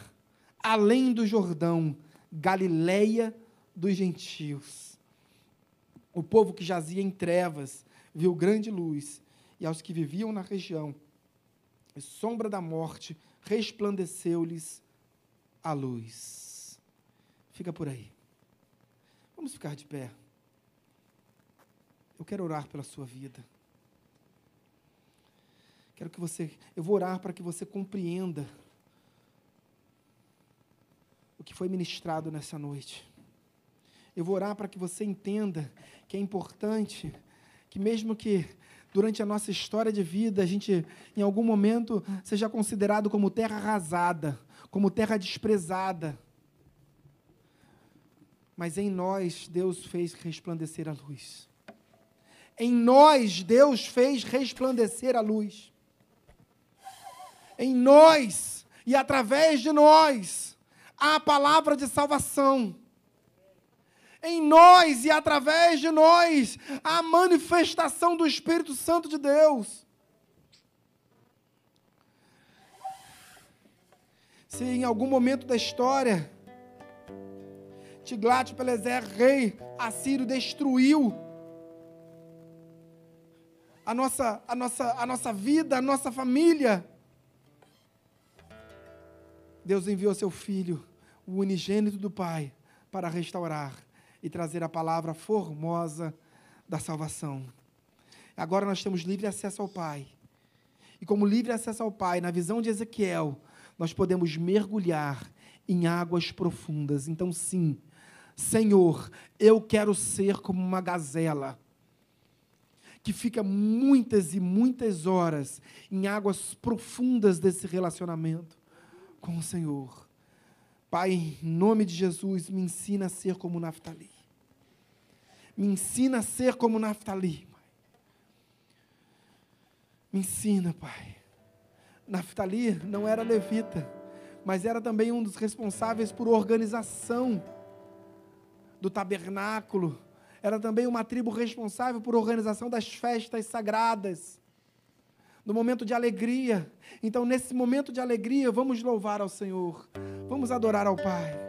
além do Jordão, Galileia dos gentios. O povo que jazia em trevas viu grande luz, e aos que viviam na região, sombra da morte, resplandeceu-lhes a luz. Fica por aí. Vamos ficar de pé. Eu quero orar pela sua vida. Quero que você, eu vou orar para que você compreenda o que foi ministrado nessa noite. Eu vou orar para que você entenda que é importante que mesmo que durante a nossa história de vida, a gente, em algum momento, seja considerado como terra arrasada, como terra desprezada. Mas em nós, Deus fez resplandecer a luz. Em nós, Deus fez resplandecer a luz. Em nós e através de nós, há a palavra de salvação em nós e através de nós a manifestação do Espírito Santo de Deus. Se em algum momento da história Tiglat-Pileser, rei assírio, destruiu a nossa, a, nossa, a nossa vida, a nossa família, Deus enviou seu Filho, o unigênito do Pai, para restaurar e trazer a palavra formosa da salvação. Agora nós temos livre acesso ao Pai. E como livre acesso ao Pai, na visão de Ezequiel, nós podemos mergulhar em águas profundas. Então, sim, Senhor, eu quero ser como uma gazela que fica muitas e muitas horas em águas profundas desse relacionamento com o Senhor. Pai, em nome de Jesus, me ensina a ser como Naftali. Me ensina a ser como Naftali. Pai. Me ensina, Pai. Naftali não era levita, mas era também um dos responsáveis por organização do tabernáculo. Era também uma tribo responsável por organização das festas sagradas, no momento de alegria. Então, nesse momento de alegria, vamos louvar ao Senhor, vamos adorar ao Pai.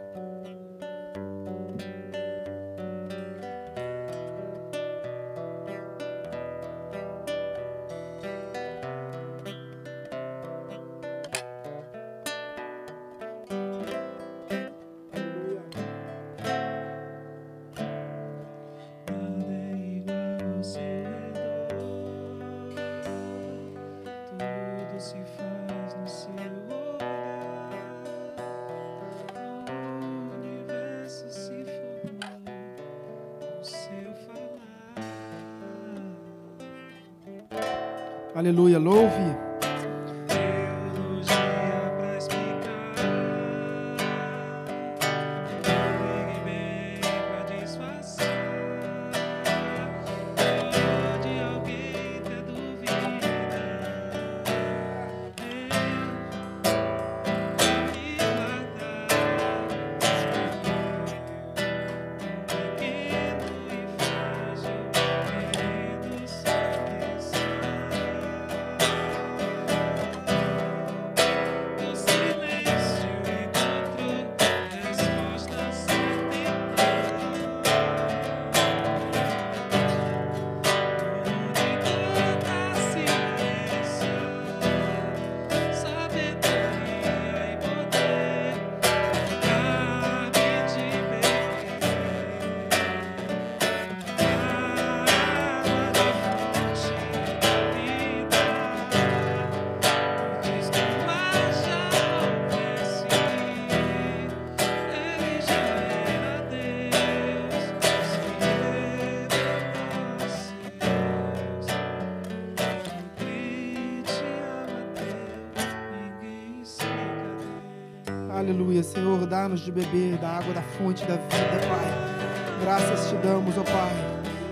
Senhor, dá-nos de beber da água da fonte da vida, Pai. Graças te damos, ó Pai.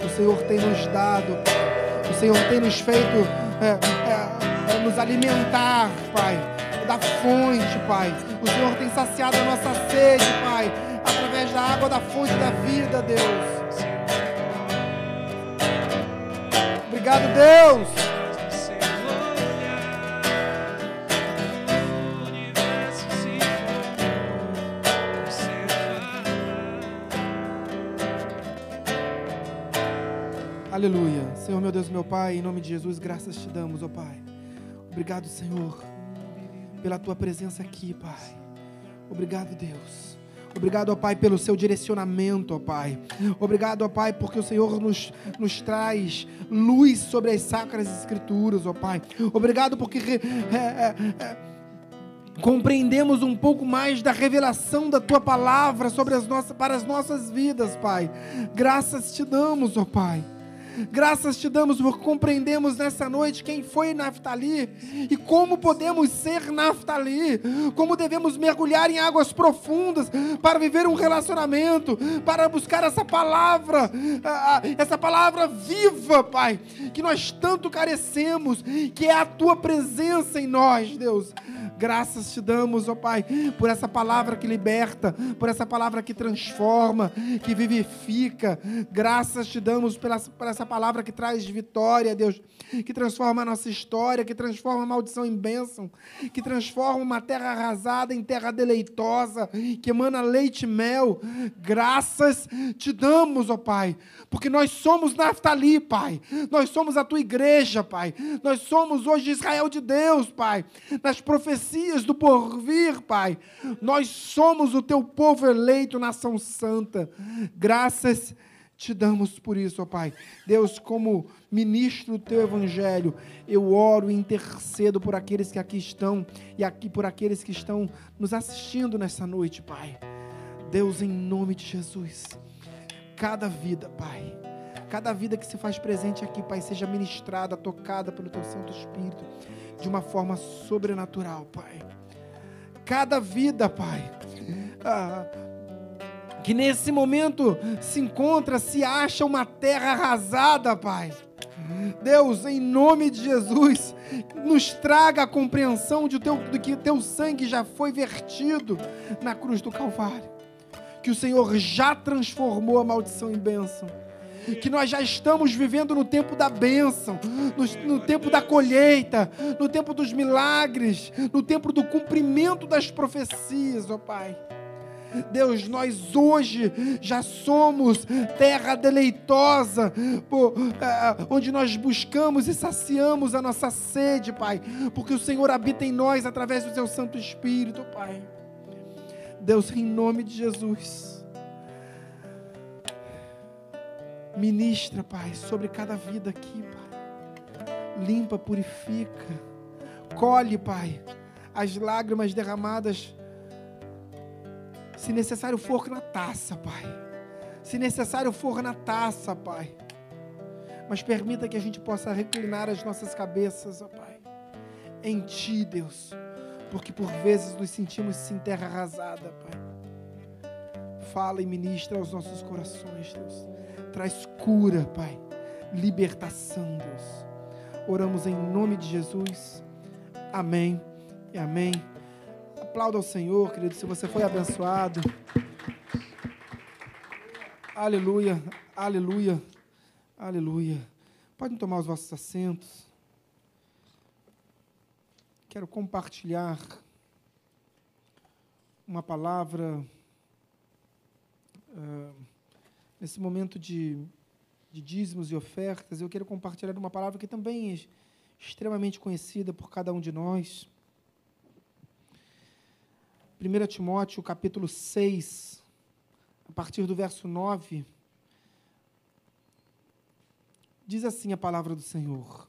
O Senhor tem nos dado, o Senhor tem nos feito é, é, é, nos alimentar, Pai, da fonte, Pai. O Senhor tem saciado a nossa sede, Pai, através da água da fonte da vida, Deus. Obrigado, Deus. Pai, em nome de Jesus, graças te damos, ó Pai. Obrigado, Senhor, pela tua presença aqui, Pai. Obrigado, Deus. Obrigado, ó Pai, pelo seu direcionamento, ó Pai. Obrigado, ó Pai, porque o Senhor nos, nos traz luz sobre as sacras escrituras, ó Pai. Obrigado porque é, é, é, compreendemos um pouco mais da revelação da tua palavra sobre as nossas, para as nossas vidas, Pai. Graças te damos, ó Pai. Graças te damos por compreendemos nessa noite quem foi Naftali e como podemos ser Naftali, como devemos mergulhar em águas profundas para viver um relacionamento, para buscar essa palavra, essa palavra viva, Pai, que nós tanto carecemos, que é a tua presença em nós, Deus. Graças te damos, ó Pai, por essa palavra que liberta, por essa palavra que transforma, que vivifica. Graças te damos pela, por essa palavra que traz vitória, Deus, que transforma a nossa história, que transforma a maldição em bênção, que transforma uma terra arrasada em terra deleitosa, que emana leite e mel. Graças te damos, ó Pai, porque nós somos Naftali, Pai. Nós somos a tua igreja, Pai. Nós somos hoje Israel de Deus, Pai. Nas profecias do porvir, Pai. Nós somos o teu povo eleito, nação santa. Graças te damos por isso, ó Pai. Deus, como ministro do teu evangelho, eu oro e intercedo por aqueles que aqui estão e aqui por aqueles que estão nos assistindo nessa noite, Pai. Deus, em nome de Jesus, cada vida, Pai, cada vida que se faz presente aqui, Pai, seja ministrada, tocada pelo teu Santo Espírito de uma forma sobrenatural, Pai. Cada vida, Pai. Ah, que nesse momento se encontra, se acha uma terra arrasada, Pai. Deus, em nome de Jesus, nos traga a compreensão de, teu, que teu sangue já foi vertido na cruz do Calvário. Que o Senhor já transformou a maldição em bênção. Que nós já estamos vivendo no tempo da bênção, no, no tempo da colheita, no tempo dos milagres, no tempo do cumprimento das profecias, ó Pai. Deus, nós hoje já somos terra deleitosa, por, uh, onde nós buscamos e saciamos a nossa sede, Pai, porque o Senhor habita em nós através do Seu Santo Espírito, Pai. Deus, em nome de Jesus, ministra, Pai, sobre cada vida aqui, Pai. Limpa, purifica, colhe, Pai, as lágrimas derramadas se necessário for na taça, Pai. Se necessário for na taça, Pai. Mas permita que a gente possa reclinar as nossas cabeças, ó Pai. Em Ti, Deus. Porque por vezes nos sentimos sem terra arrasada, Pai. Fala e ministra aos nossos corações, Deus. Traz cura, Pai. Libertação, Deus. Oramos em nome de Jesus. Amém e amém. Aplauda ao Senhor, querido, se você foi abençoado. Aleluia, aleluia, aleluia. Podem tomar os vossos assentos. Quero compartilhar uma palavra uh, nesse momento de, de dízimos e ofertas. Eu quero compartilhar uma palavra que também é extremamente conhecida por cada um de nós. 1 Timóteo capítulo 6, a partir do verso 9, diz assim a palavra do Senhor.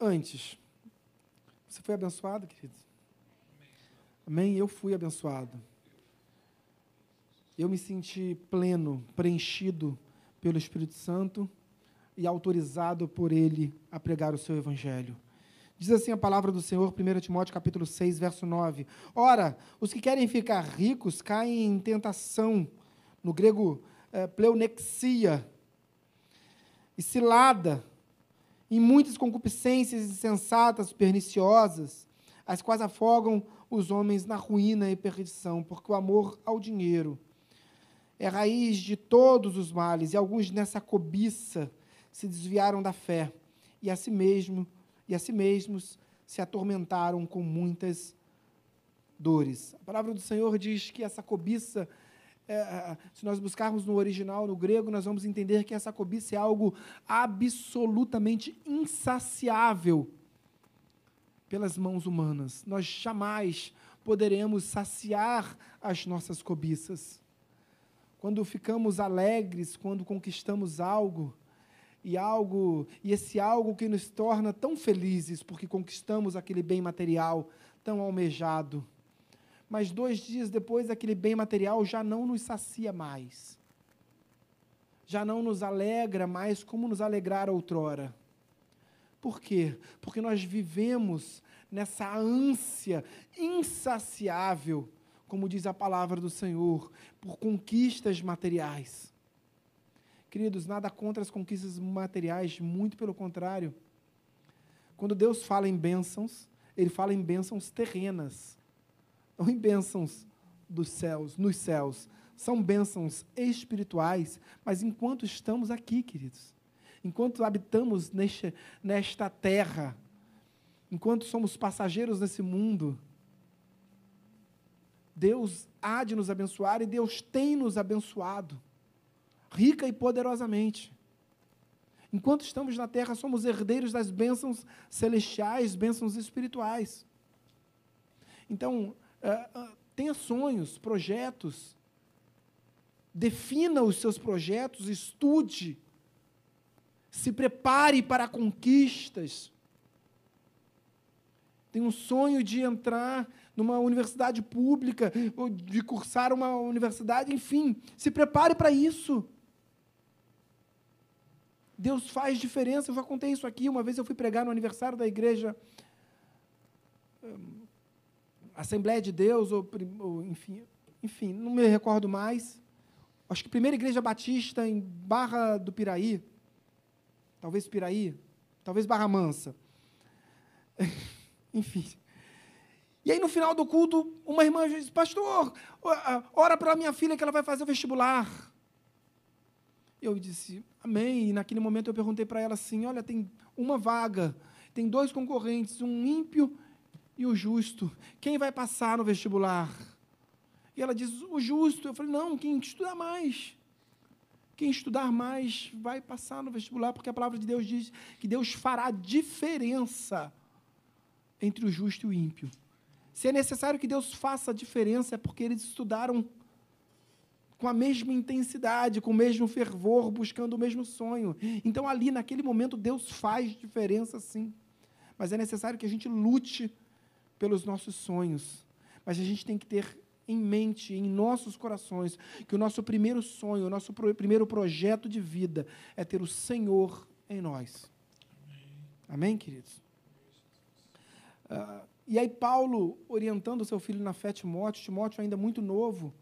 Antes, você foi abençoado, querido? Amém? Eu fui abençoado. Eu me senti pleno, preenchido pelo Espírito Santo e autorizado por Ele a pregar o seu Evangelho. Diz assim a palavra do Senhor, 1 Timóteo capítulo 6, verso 9. Ora, os que querem ficar ricos caem em tentação, no grego é, pleonexia, e cilada, em muitas concupiscências insensatas, perniciosas, as quais afogam os homens na ruína e perdição, porque o amor ao dinheiro é raiz de todos os males, e alguns nessa cobiça se desviaram da fé, e a si mesmo e a si mesmos se atormentaram com muitas dores. A palavra do Senhor diz que essa cobiça, é, é, se nós buscarmos no original, no grego, nós vamos entender que essa cobiça é algo absolutamente insaciável pelas mãos humanas. Nós jamais poderemos saciar as nossas cobiças. Quando ficamos alegres, quando conquistamos algo, e algo e esse algo que nos torna tão felizes porque conquistamos aquele bem material tão almejado. Mas dois dias depois, aquele bem material já não nos sacia mais. Já não nos alegra mais como nos alegrara outrora. Por quê? Porque nós vivemos nessa ânsia insaciável, como diz a palavra do Senhor, por conquistas materiais. Queridos, nada contra as conquistas materiais, muito pelo contrário. Quando Deus fala em bênçãos, Ele fala em bênçãos terrenas, não em bênçãos dos céus, nos céus. São bênçãos espirituais, mas enquanto estamos aqui, queridos, enquanto habitamos neste, nesta terra, enquanto somos passageiros nesse mundo, Deus há de nos abençoar e Deus tem nos abençoado rica e poderosamente. Enquanto estamos na terra, somos herdeiros das bênçãos celestiais, bênçãos espirituais. Então, uh, uh, tenha sonhos, projetos, defina os seus projetos, estude, se prepare para conquistas. Tem um sonho de entrar numa universidade pública, ou de cursar uma universidade, enfim, se prepare para isso. Deus faz diferença. Eu já contei isso aqui. Uma vez eu fui pregar no aniversário da igreja hum, Assembleia de Deus, ou, ou, enfim, enfim, não me recordo mais. Acho que primeira igreja batista em Barra do Piraí. Talvez Piraí, talvez Barra Mansa. enfim. E aí, no final do culto, uma irmã disse: Pastor, ora para minha filha que ela vai fazer o vestibular. Eu disse: Amém. E naquele momento eu perguntei para ela assim: Olha, tem uma vaga, tem dois concorrentes, um ímpio e o justo. Quem vai passar no vestibular? E ela diz: O justo. Eu falei: Não, quem estudar mais. Quem estudar mais vai passar no vestibular, porque a palavra de Deus diz que Deus fará diferença entre o justo e o ímpio. Se é necessário que Deus faça a diferença, é porque eles estudaram com a mesma intensidade, com o mesmo fervor, buscando o mesmo sonho. Então, ali, naquele momento, Deus faz diferença, sim. Mas é necessário que a gente lute pelos nossos sonhos. Mas a gente tem que ter em mente, em nossos corações, que o nosso primeiro sonho, o nosso primeiro projeto de vida é ter o Senhor em nós. Amém, queridos? Uh, e aí, Paulo, orientando seu filho na fé, Timóteo, Timóteo ainda muito novo,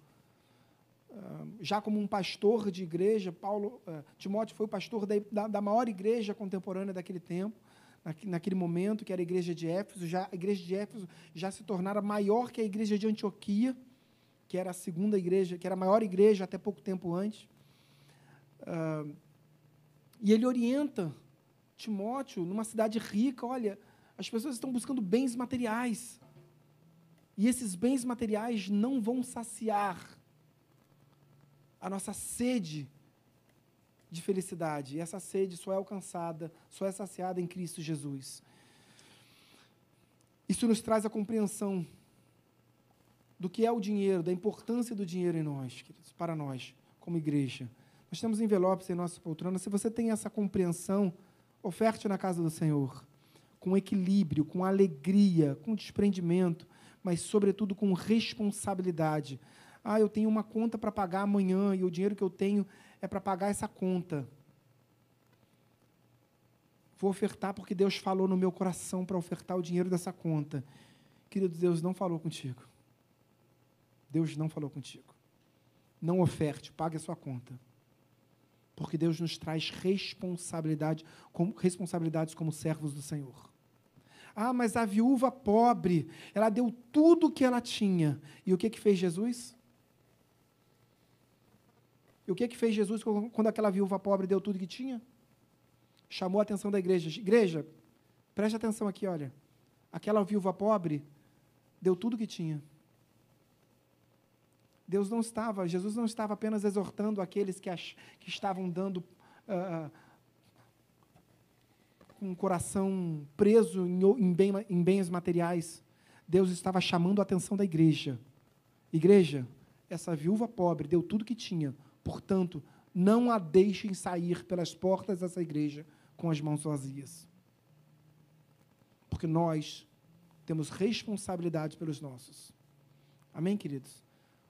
já como um pastor de igreja, Paulo, uh, Timóteo foi o pastor da, da, maior igreja contemporânea daquele tempo, naquele momento, que era a igreja de Éfeso. Já, a igreja de Éfeso já se tornara maior que a igreja de Antioquia, que era a segunda igreja, que era a maior igreja até pouco tempo antes. e ele orienta Timóteo numa cidade rica, olha as pessoas estão buscando bens materiais. E esses bens materiais não vão saciar a nossa sede de felicidade. E essa sede só é alcançada, só é saciada em Cristo Jesus. Isso nos traz a compreensão do que é o dinheiro, da importância do dinheiro em nós, queridos, para nós, como igreja. Nós temos envelopes em nossa poltrona. Se você tem essa compreensão, oferte na casa do Senhor com equilíbrio, com alegria, com desprendimento, mas, sobretudo, com responsabilidade. Ah, eu tenho uma conta para pagar amanhã e o dinheiro que eu tenho é para pagar essa conta. Vou ofertar porque Deus falou no meu coração para ofertar o dinheiro dessa conta. Querido, Deus não falou contigo. Deus não falou contigo. Não oferte, pague a sua conta. Porque Deus nos traz responsabilidade, como, responsabilidades como servos do Senhor. Ah, mas a viúva pobre, ela deu tudo o que ela tinha. E o que, que fez Jesus? E o que, que fez Jesus quando aquela viúva pobre deu tudo que tinha? Chamou a atenção da igreja. Igreja, preste atenção aqui, olha. Aquela viúva pobre deu tudo que tinha. Deus não estava, Jesus não estava apenas exortando aqueles que, ach, que estavam dando uh, com o coração preso em, em, bem, em bens materiais. Deus estava chamando a atenção da igreja. Igreja, essa viúva pobre deu tudo que tinha, portanto, não a deixem sair pelas portas dessa igreja com as mãos vazias. Porque nós temos responsabilidade pelos nossos. Amém, queridos?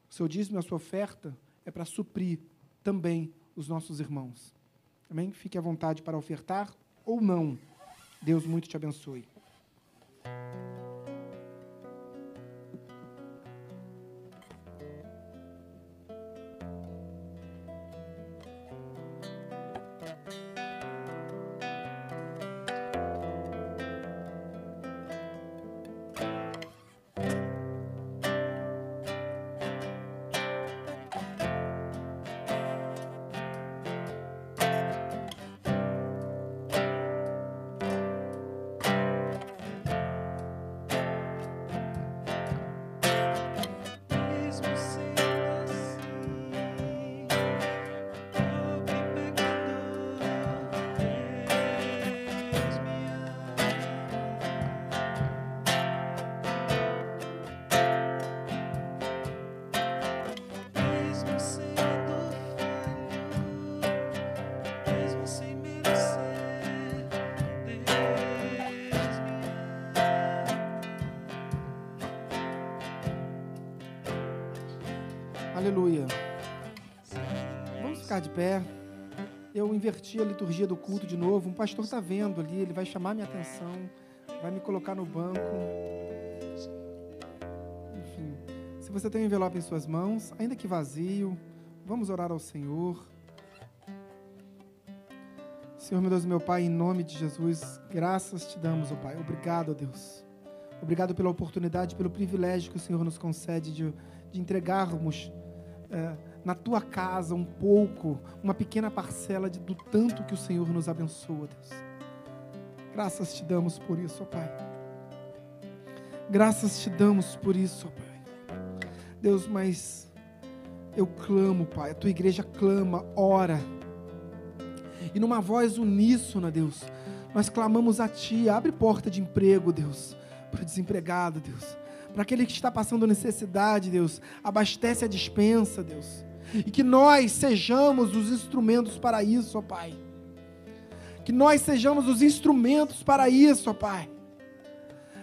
O seu dízimo e a sua oferta é para suprir também os nossos irmãos. Amém? Fique à vontade para ofertar ou não. Deus muito te abençoe. Pé. Eu inverti a liturgia do culto de novo. Um pastor está vendo ali, ele vai chamar minha atenção, vai me colocar no banco. Enfim, se você tem um envelope em suas mãos, ainda que vazio, vamos orar ao Senhor. Senhor, meu Deus, meu Pai, em nome de Jesus, graças te damos, ó Pai. Obrigado, Deus. Obrigado pela oportunidade, pelo privilégio que o Senhor nos concede de, de entregarmos é, na tua casa um pouco, uma pequena parcela de, do tanto que o Senhor nos abençoa, Deus. Graças te damos por isso, ó Pai. Graças te damos por isso, ó Pai. Deus, mas eu clamo, Pai, a tua igreja clama, ora. E numa voz uníssona, Deus, nós clamamos a Ti, abre porta de emprego, Deus, para o desempregado, Deus para aquele que está passando necessidade, Deus. Abastece a dispensa, Deus. E que nós sejamos os instrumentos para isso, ó Pai. Que nós sejamos os instrumentos para isso, ó Pai.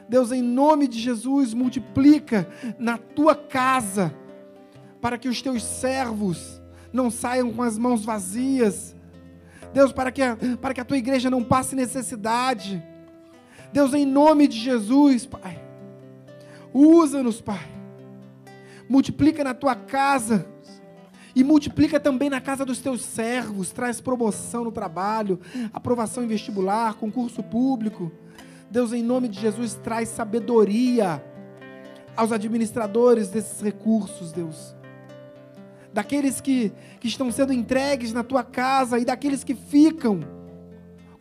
Deus, em nome de Jesus, multiplica na tua casa, para que os teus servos não saiam com as mãos vazias. Deus, para que, a, para que a tua igreja não passe necessidade. Deus, em nome de Jesus, Pai. Usa-nos, Pai. Multiplica na tua casa. E multiplica também na casa dos teus servos. Traz promoção no trabalho, aprovação em vestibular, concurso público. Deus, em nome de Jesus, traz sabedoria aos administradores desses recursos, Deus. Daqueles que, que estão sendo entregues na tua casa e daqueles que ficam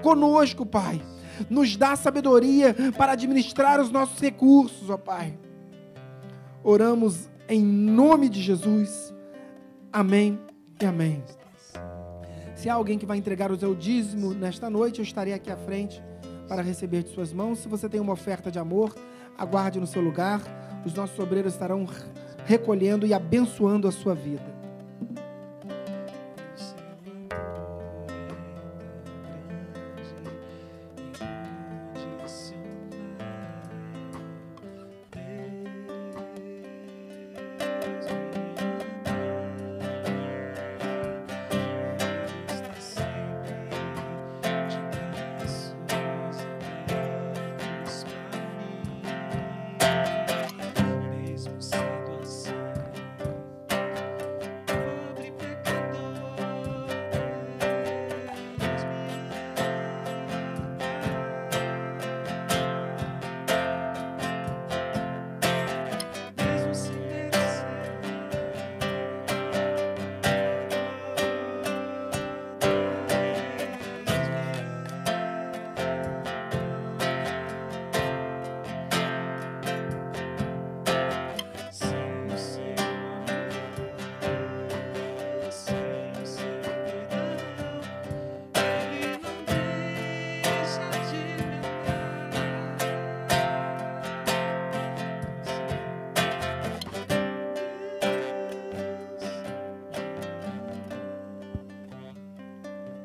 conosco, Pai. Nos dá sabedoria para administrar os nossos recursos, ó Pai. Oramos em nome de Jesus. Amém e amém. Se há alguém que vai entregar o seu dízimo nesta noite, eu estarei aqui à frente para receber de suas mãos. Se você tem uma oferta de amor, aguarde no seu lugar. Os nossos obreiros estarão recolhendo e abençoando a sua vida.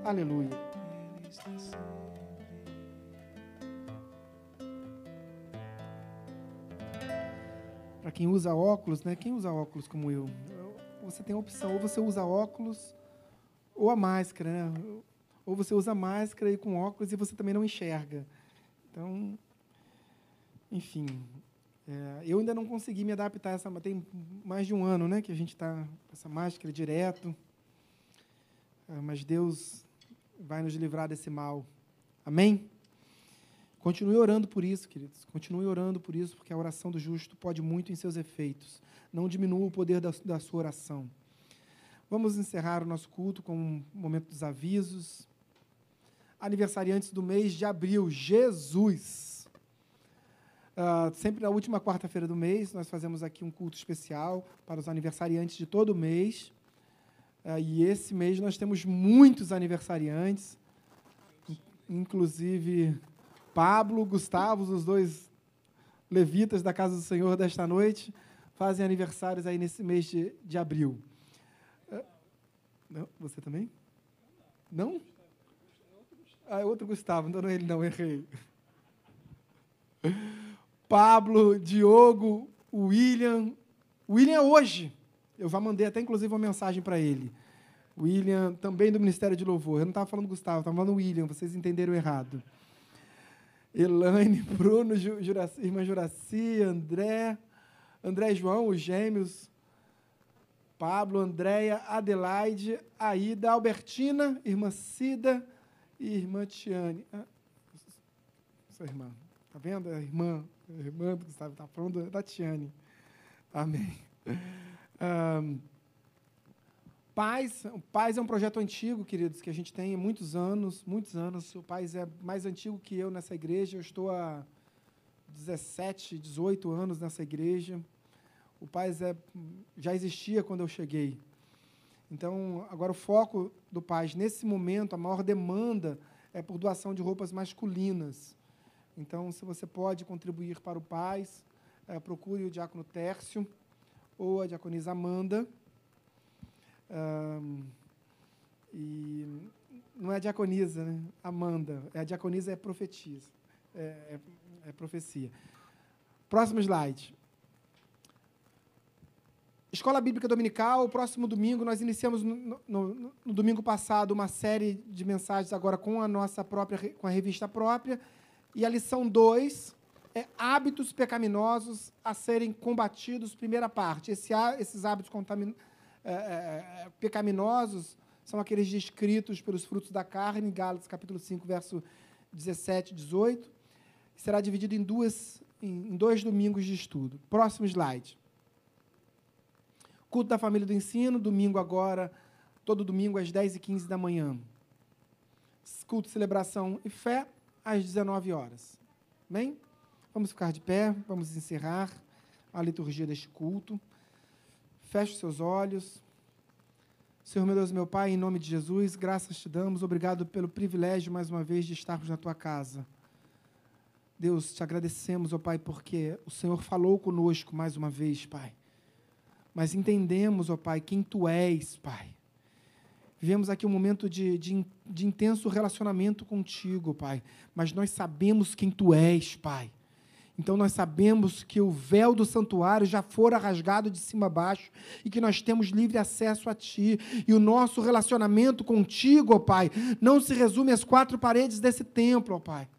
Aleluia. Para quem usa óculos, né? Quem usa óculos como eu? Você tem a opção, ou você usa óculos ou a máscara, né? Ou você usa máscara e com óculos e você também não enxerga. Então, enfim, é, eu ainda não consegui me adaptar a essa. Tem mais de um ano, né, que a gente está com essa máscara direto. É, mas Deus vai nos livrar desse mal. Amém? Continue orando por isso, queridos. Continue orando por isso, porque a oração do justo pode muito em seus efeitos. Não diminua o poder da, da sua oração. Vamos encerrar o nosso culto com um momento dos avisos. Aniversariantes do mês de abril, Jesus. Ah, sempre na última quarta-feira do mês, nós fazemos aqui um culto especial para os aniversariantes de todo o mês. Ah, e esse mês nós temos muitos aniversariantes, in- inclusive Pablo, Gustavo, os dois levitas da casa do Senhor desta noite, fazem aniversários aí nesse mês de, de abril. Ah, Não? Você também? Não? Ah, é outro Gustavo, então não é ele não, errei. Pablo, Diogo, William. William é hoje. Eu já mandei até, inclusive, uma mensagem para ele. William, também do Ministério de Louvor. Eu não estava falando Gustavo, estava falando William, vocês entenderam errado. Elaine, Bruno, Juraci, irmã Juraci, André, André João, os gêmeos, Pablo, Andréia, Adelaide, Aida, Albertina, irmã Cida e irmã Tiane. Ah, sua irmã. Está vendo? A irmã, a irmã do Gustavo está falando da Tiane. Amém. Paz, o Paz é um projeto antigo, queridos, que a gente tem há muitos anos, muitos anos. O Paz é mais antigo que eu nessa igreja. Eu estou há 17, 18 anos nessa igreja. O Paz é, já existia quando eu cheguei. Então, agora o foco do Paz, nesse momento, a maior demanda é por doação de roupas masculinas. Então, se você pode contribuir para o Paz, é, procure o diácono Tércio ou a diaconisa Amanda e não é diaconisa, né? Amanda. É a diaconisa é profetisa. É, é, é profecia. Próximo slide. Escola Bíblica Dominical, próximo domingo, nós iniciamos no, no, no, domingo passado uma série de mensagens agora com a nossa própria, com a revista própria. E a lição 2 é hábitos pecaminosos a serem combatidos, primeira parte. Esse, esses hábitos é, é, é, pecaminosos são aqueles descritos pelos frutos da carne, Gálatas capítulo 5, verso 17 e 18. Será dividido em, duas, em, em dois domingos de estudo. Próximo slide. Culto da família do ensino, domingo agora, todo domingo às 10h15 da manhã. Culto, celebração e fé, às 19 horas. Bem? Vamos ficar de pé, vamos encerrar a liturgia deste culto. Feche os seus olhos. Senhor meu Deus, meu Pai, em nome de Jesus, graças te damos. Obrigado pelo privilégio, mais uma vez, de estarmos na tua casa. Deus, te agradecemos, ó Pai, porque o Senhor falou conosco mais uma vez, Pai. Mas entendemos, ó Pai, quem tu és, Pai. Vivemos aqui um momento de, de, de intenso relacionamento contigo, Pai. Mas nós sabemos quem tu és, Pai. Então nós sabemos que o véu do santuário já fora rasgado de cima a baixo e que nós temos livre acesso a Ti. E o nosso relacionamento contigo, ó Pai, não se resume às quatro paredes desse templo, ó Pai.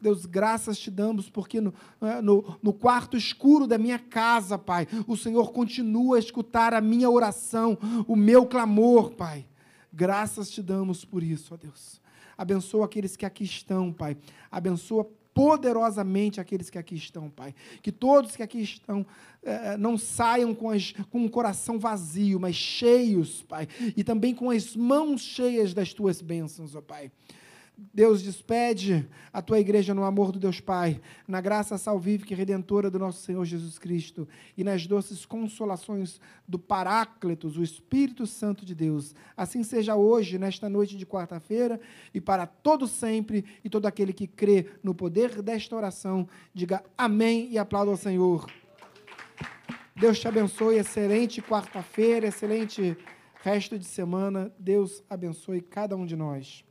Deus, graças te damos, porque no, é, no, no, quarto escuro da minha casa, Pai, o Senhor continua a escutar a minha oração, o meu clamor, Pai. Graças te damos por isso, ó Deus. Abençoa aqueles que aqui estão, Pai. Abençoa poderosamente aqueles que aqui estão, Pai. Que todos que aqui estão eh, não saiam com, as, com um coração vazio, mas cheios, Pai. E também com as mãos cheias das tuas bênçãos, ó Pai. Deus despede a tua igreja no amor do Deus Pai, na graça salvífica e redentora do nosso Senhor Jesus Cristo e nas doces consolações do Paráclitos, o Espírito Santo de Deus. Assim seja hoje, nesta noite de quarta-feira e para todo sempre, e todo aquele que crê no poder desta oração, diga amém e aplauda ao Senhor. Deus te abençoe, excelente quarta-feira, excelente resto de semana. Deus abençoe cada um de nós.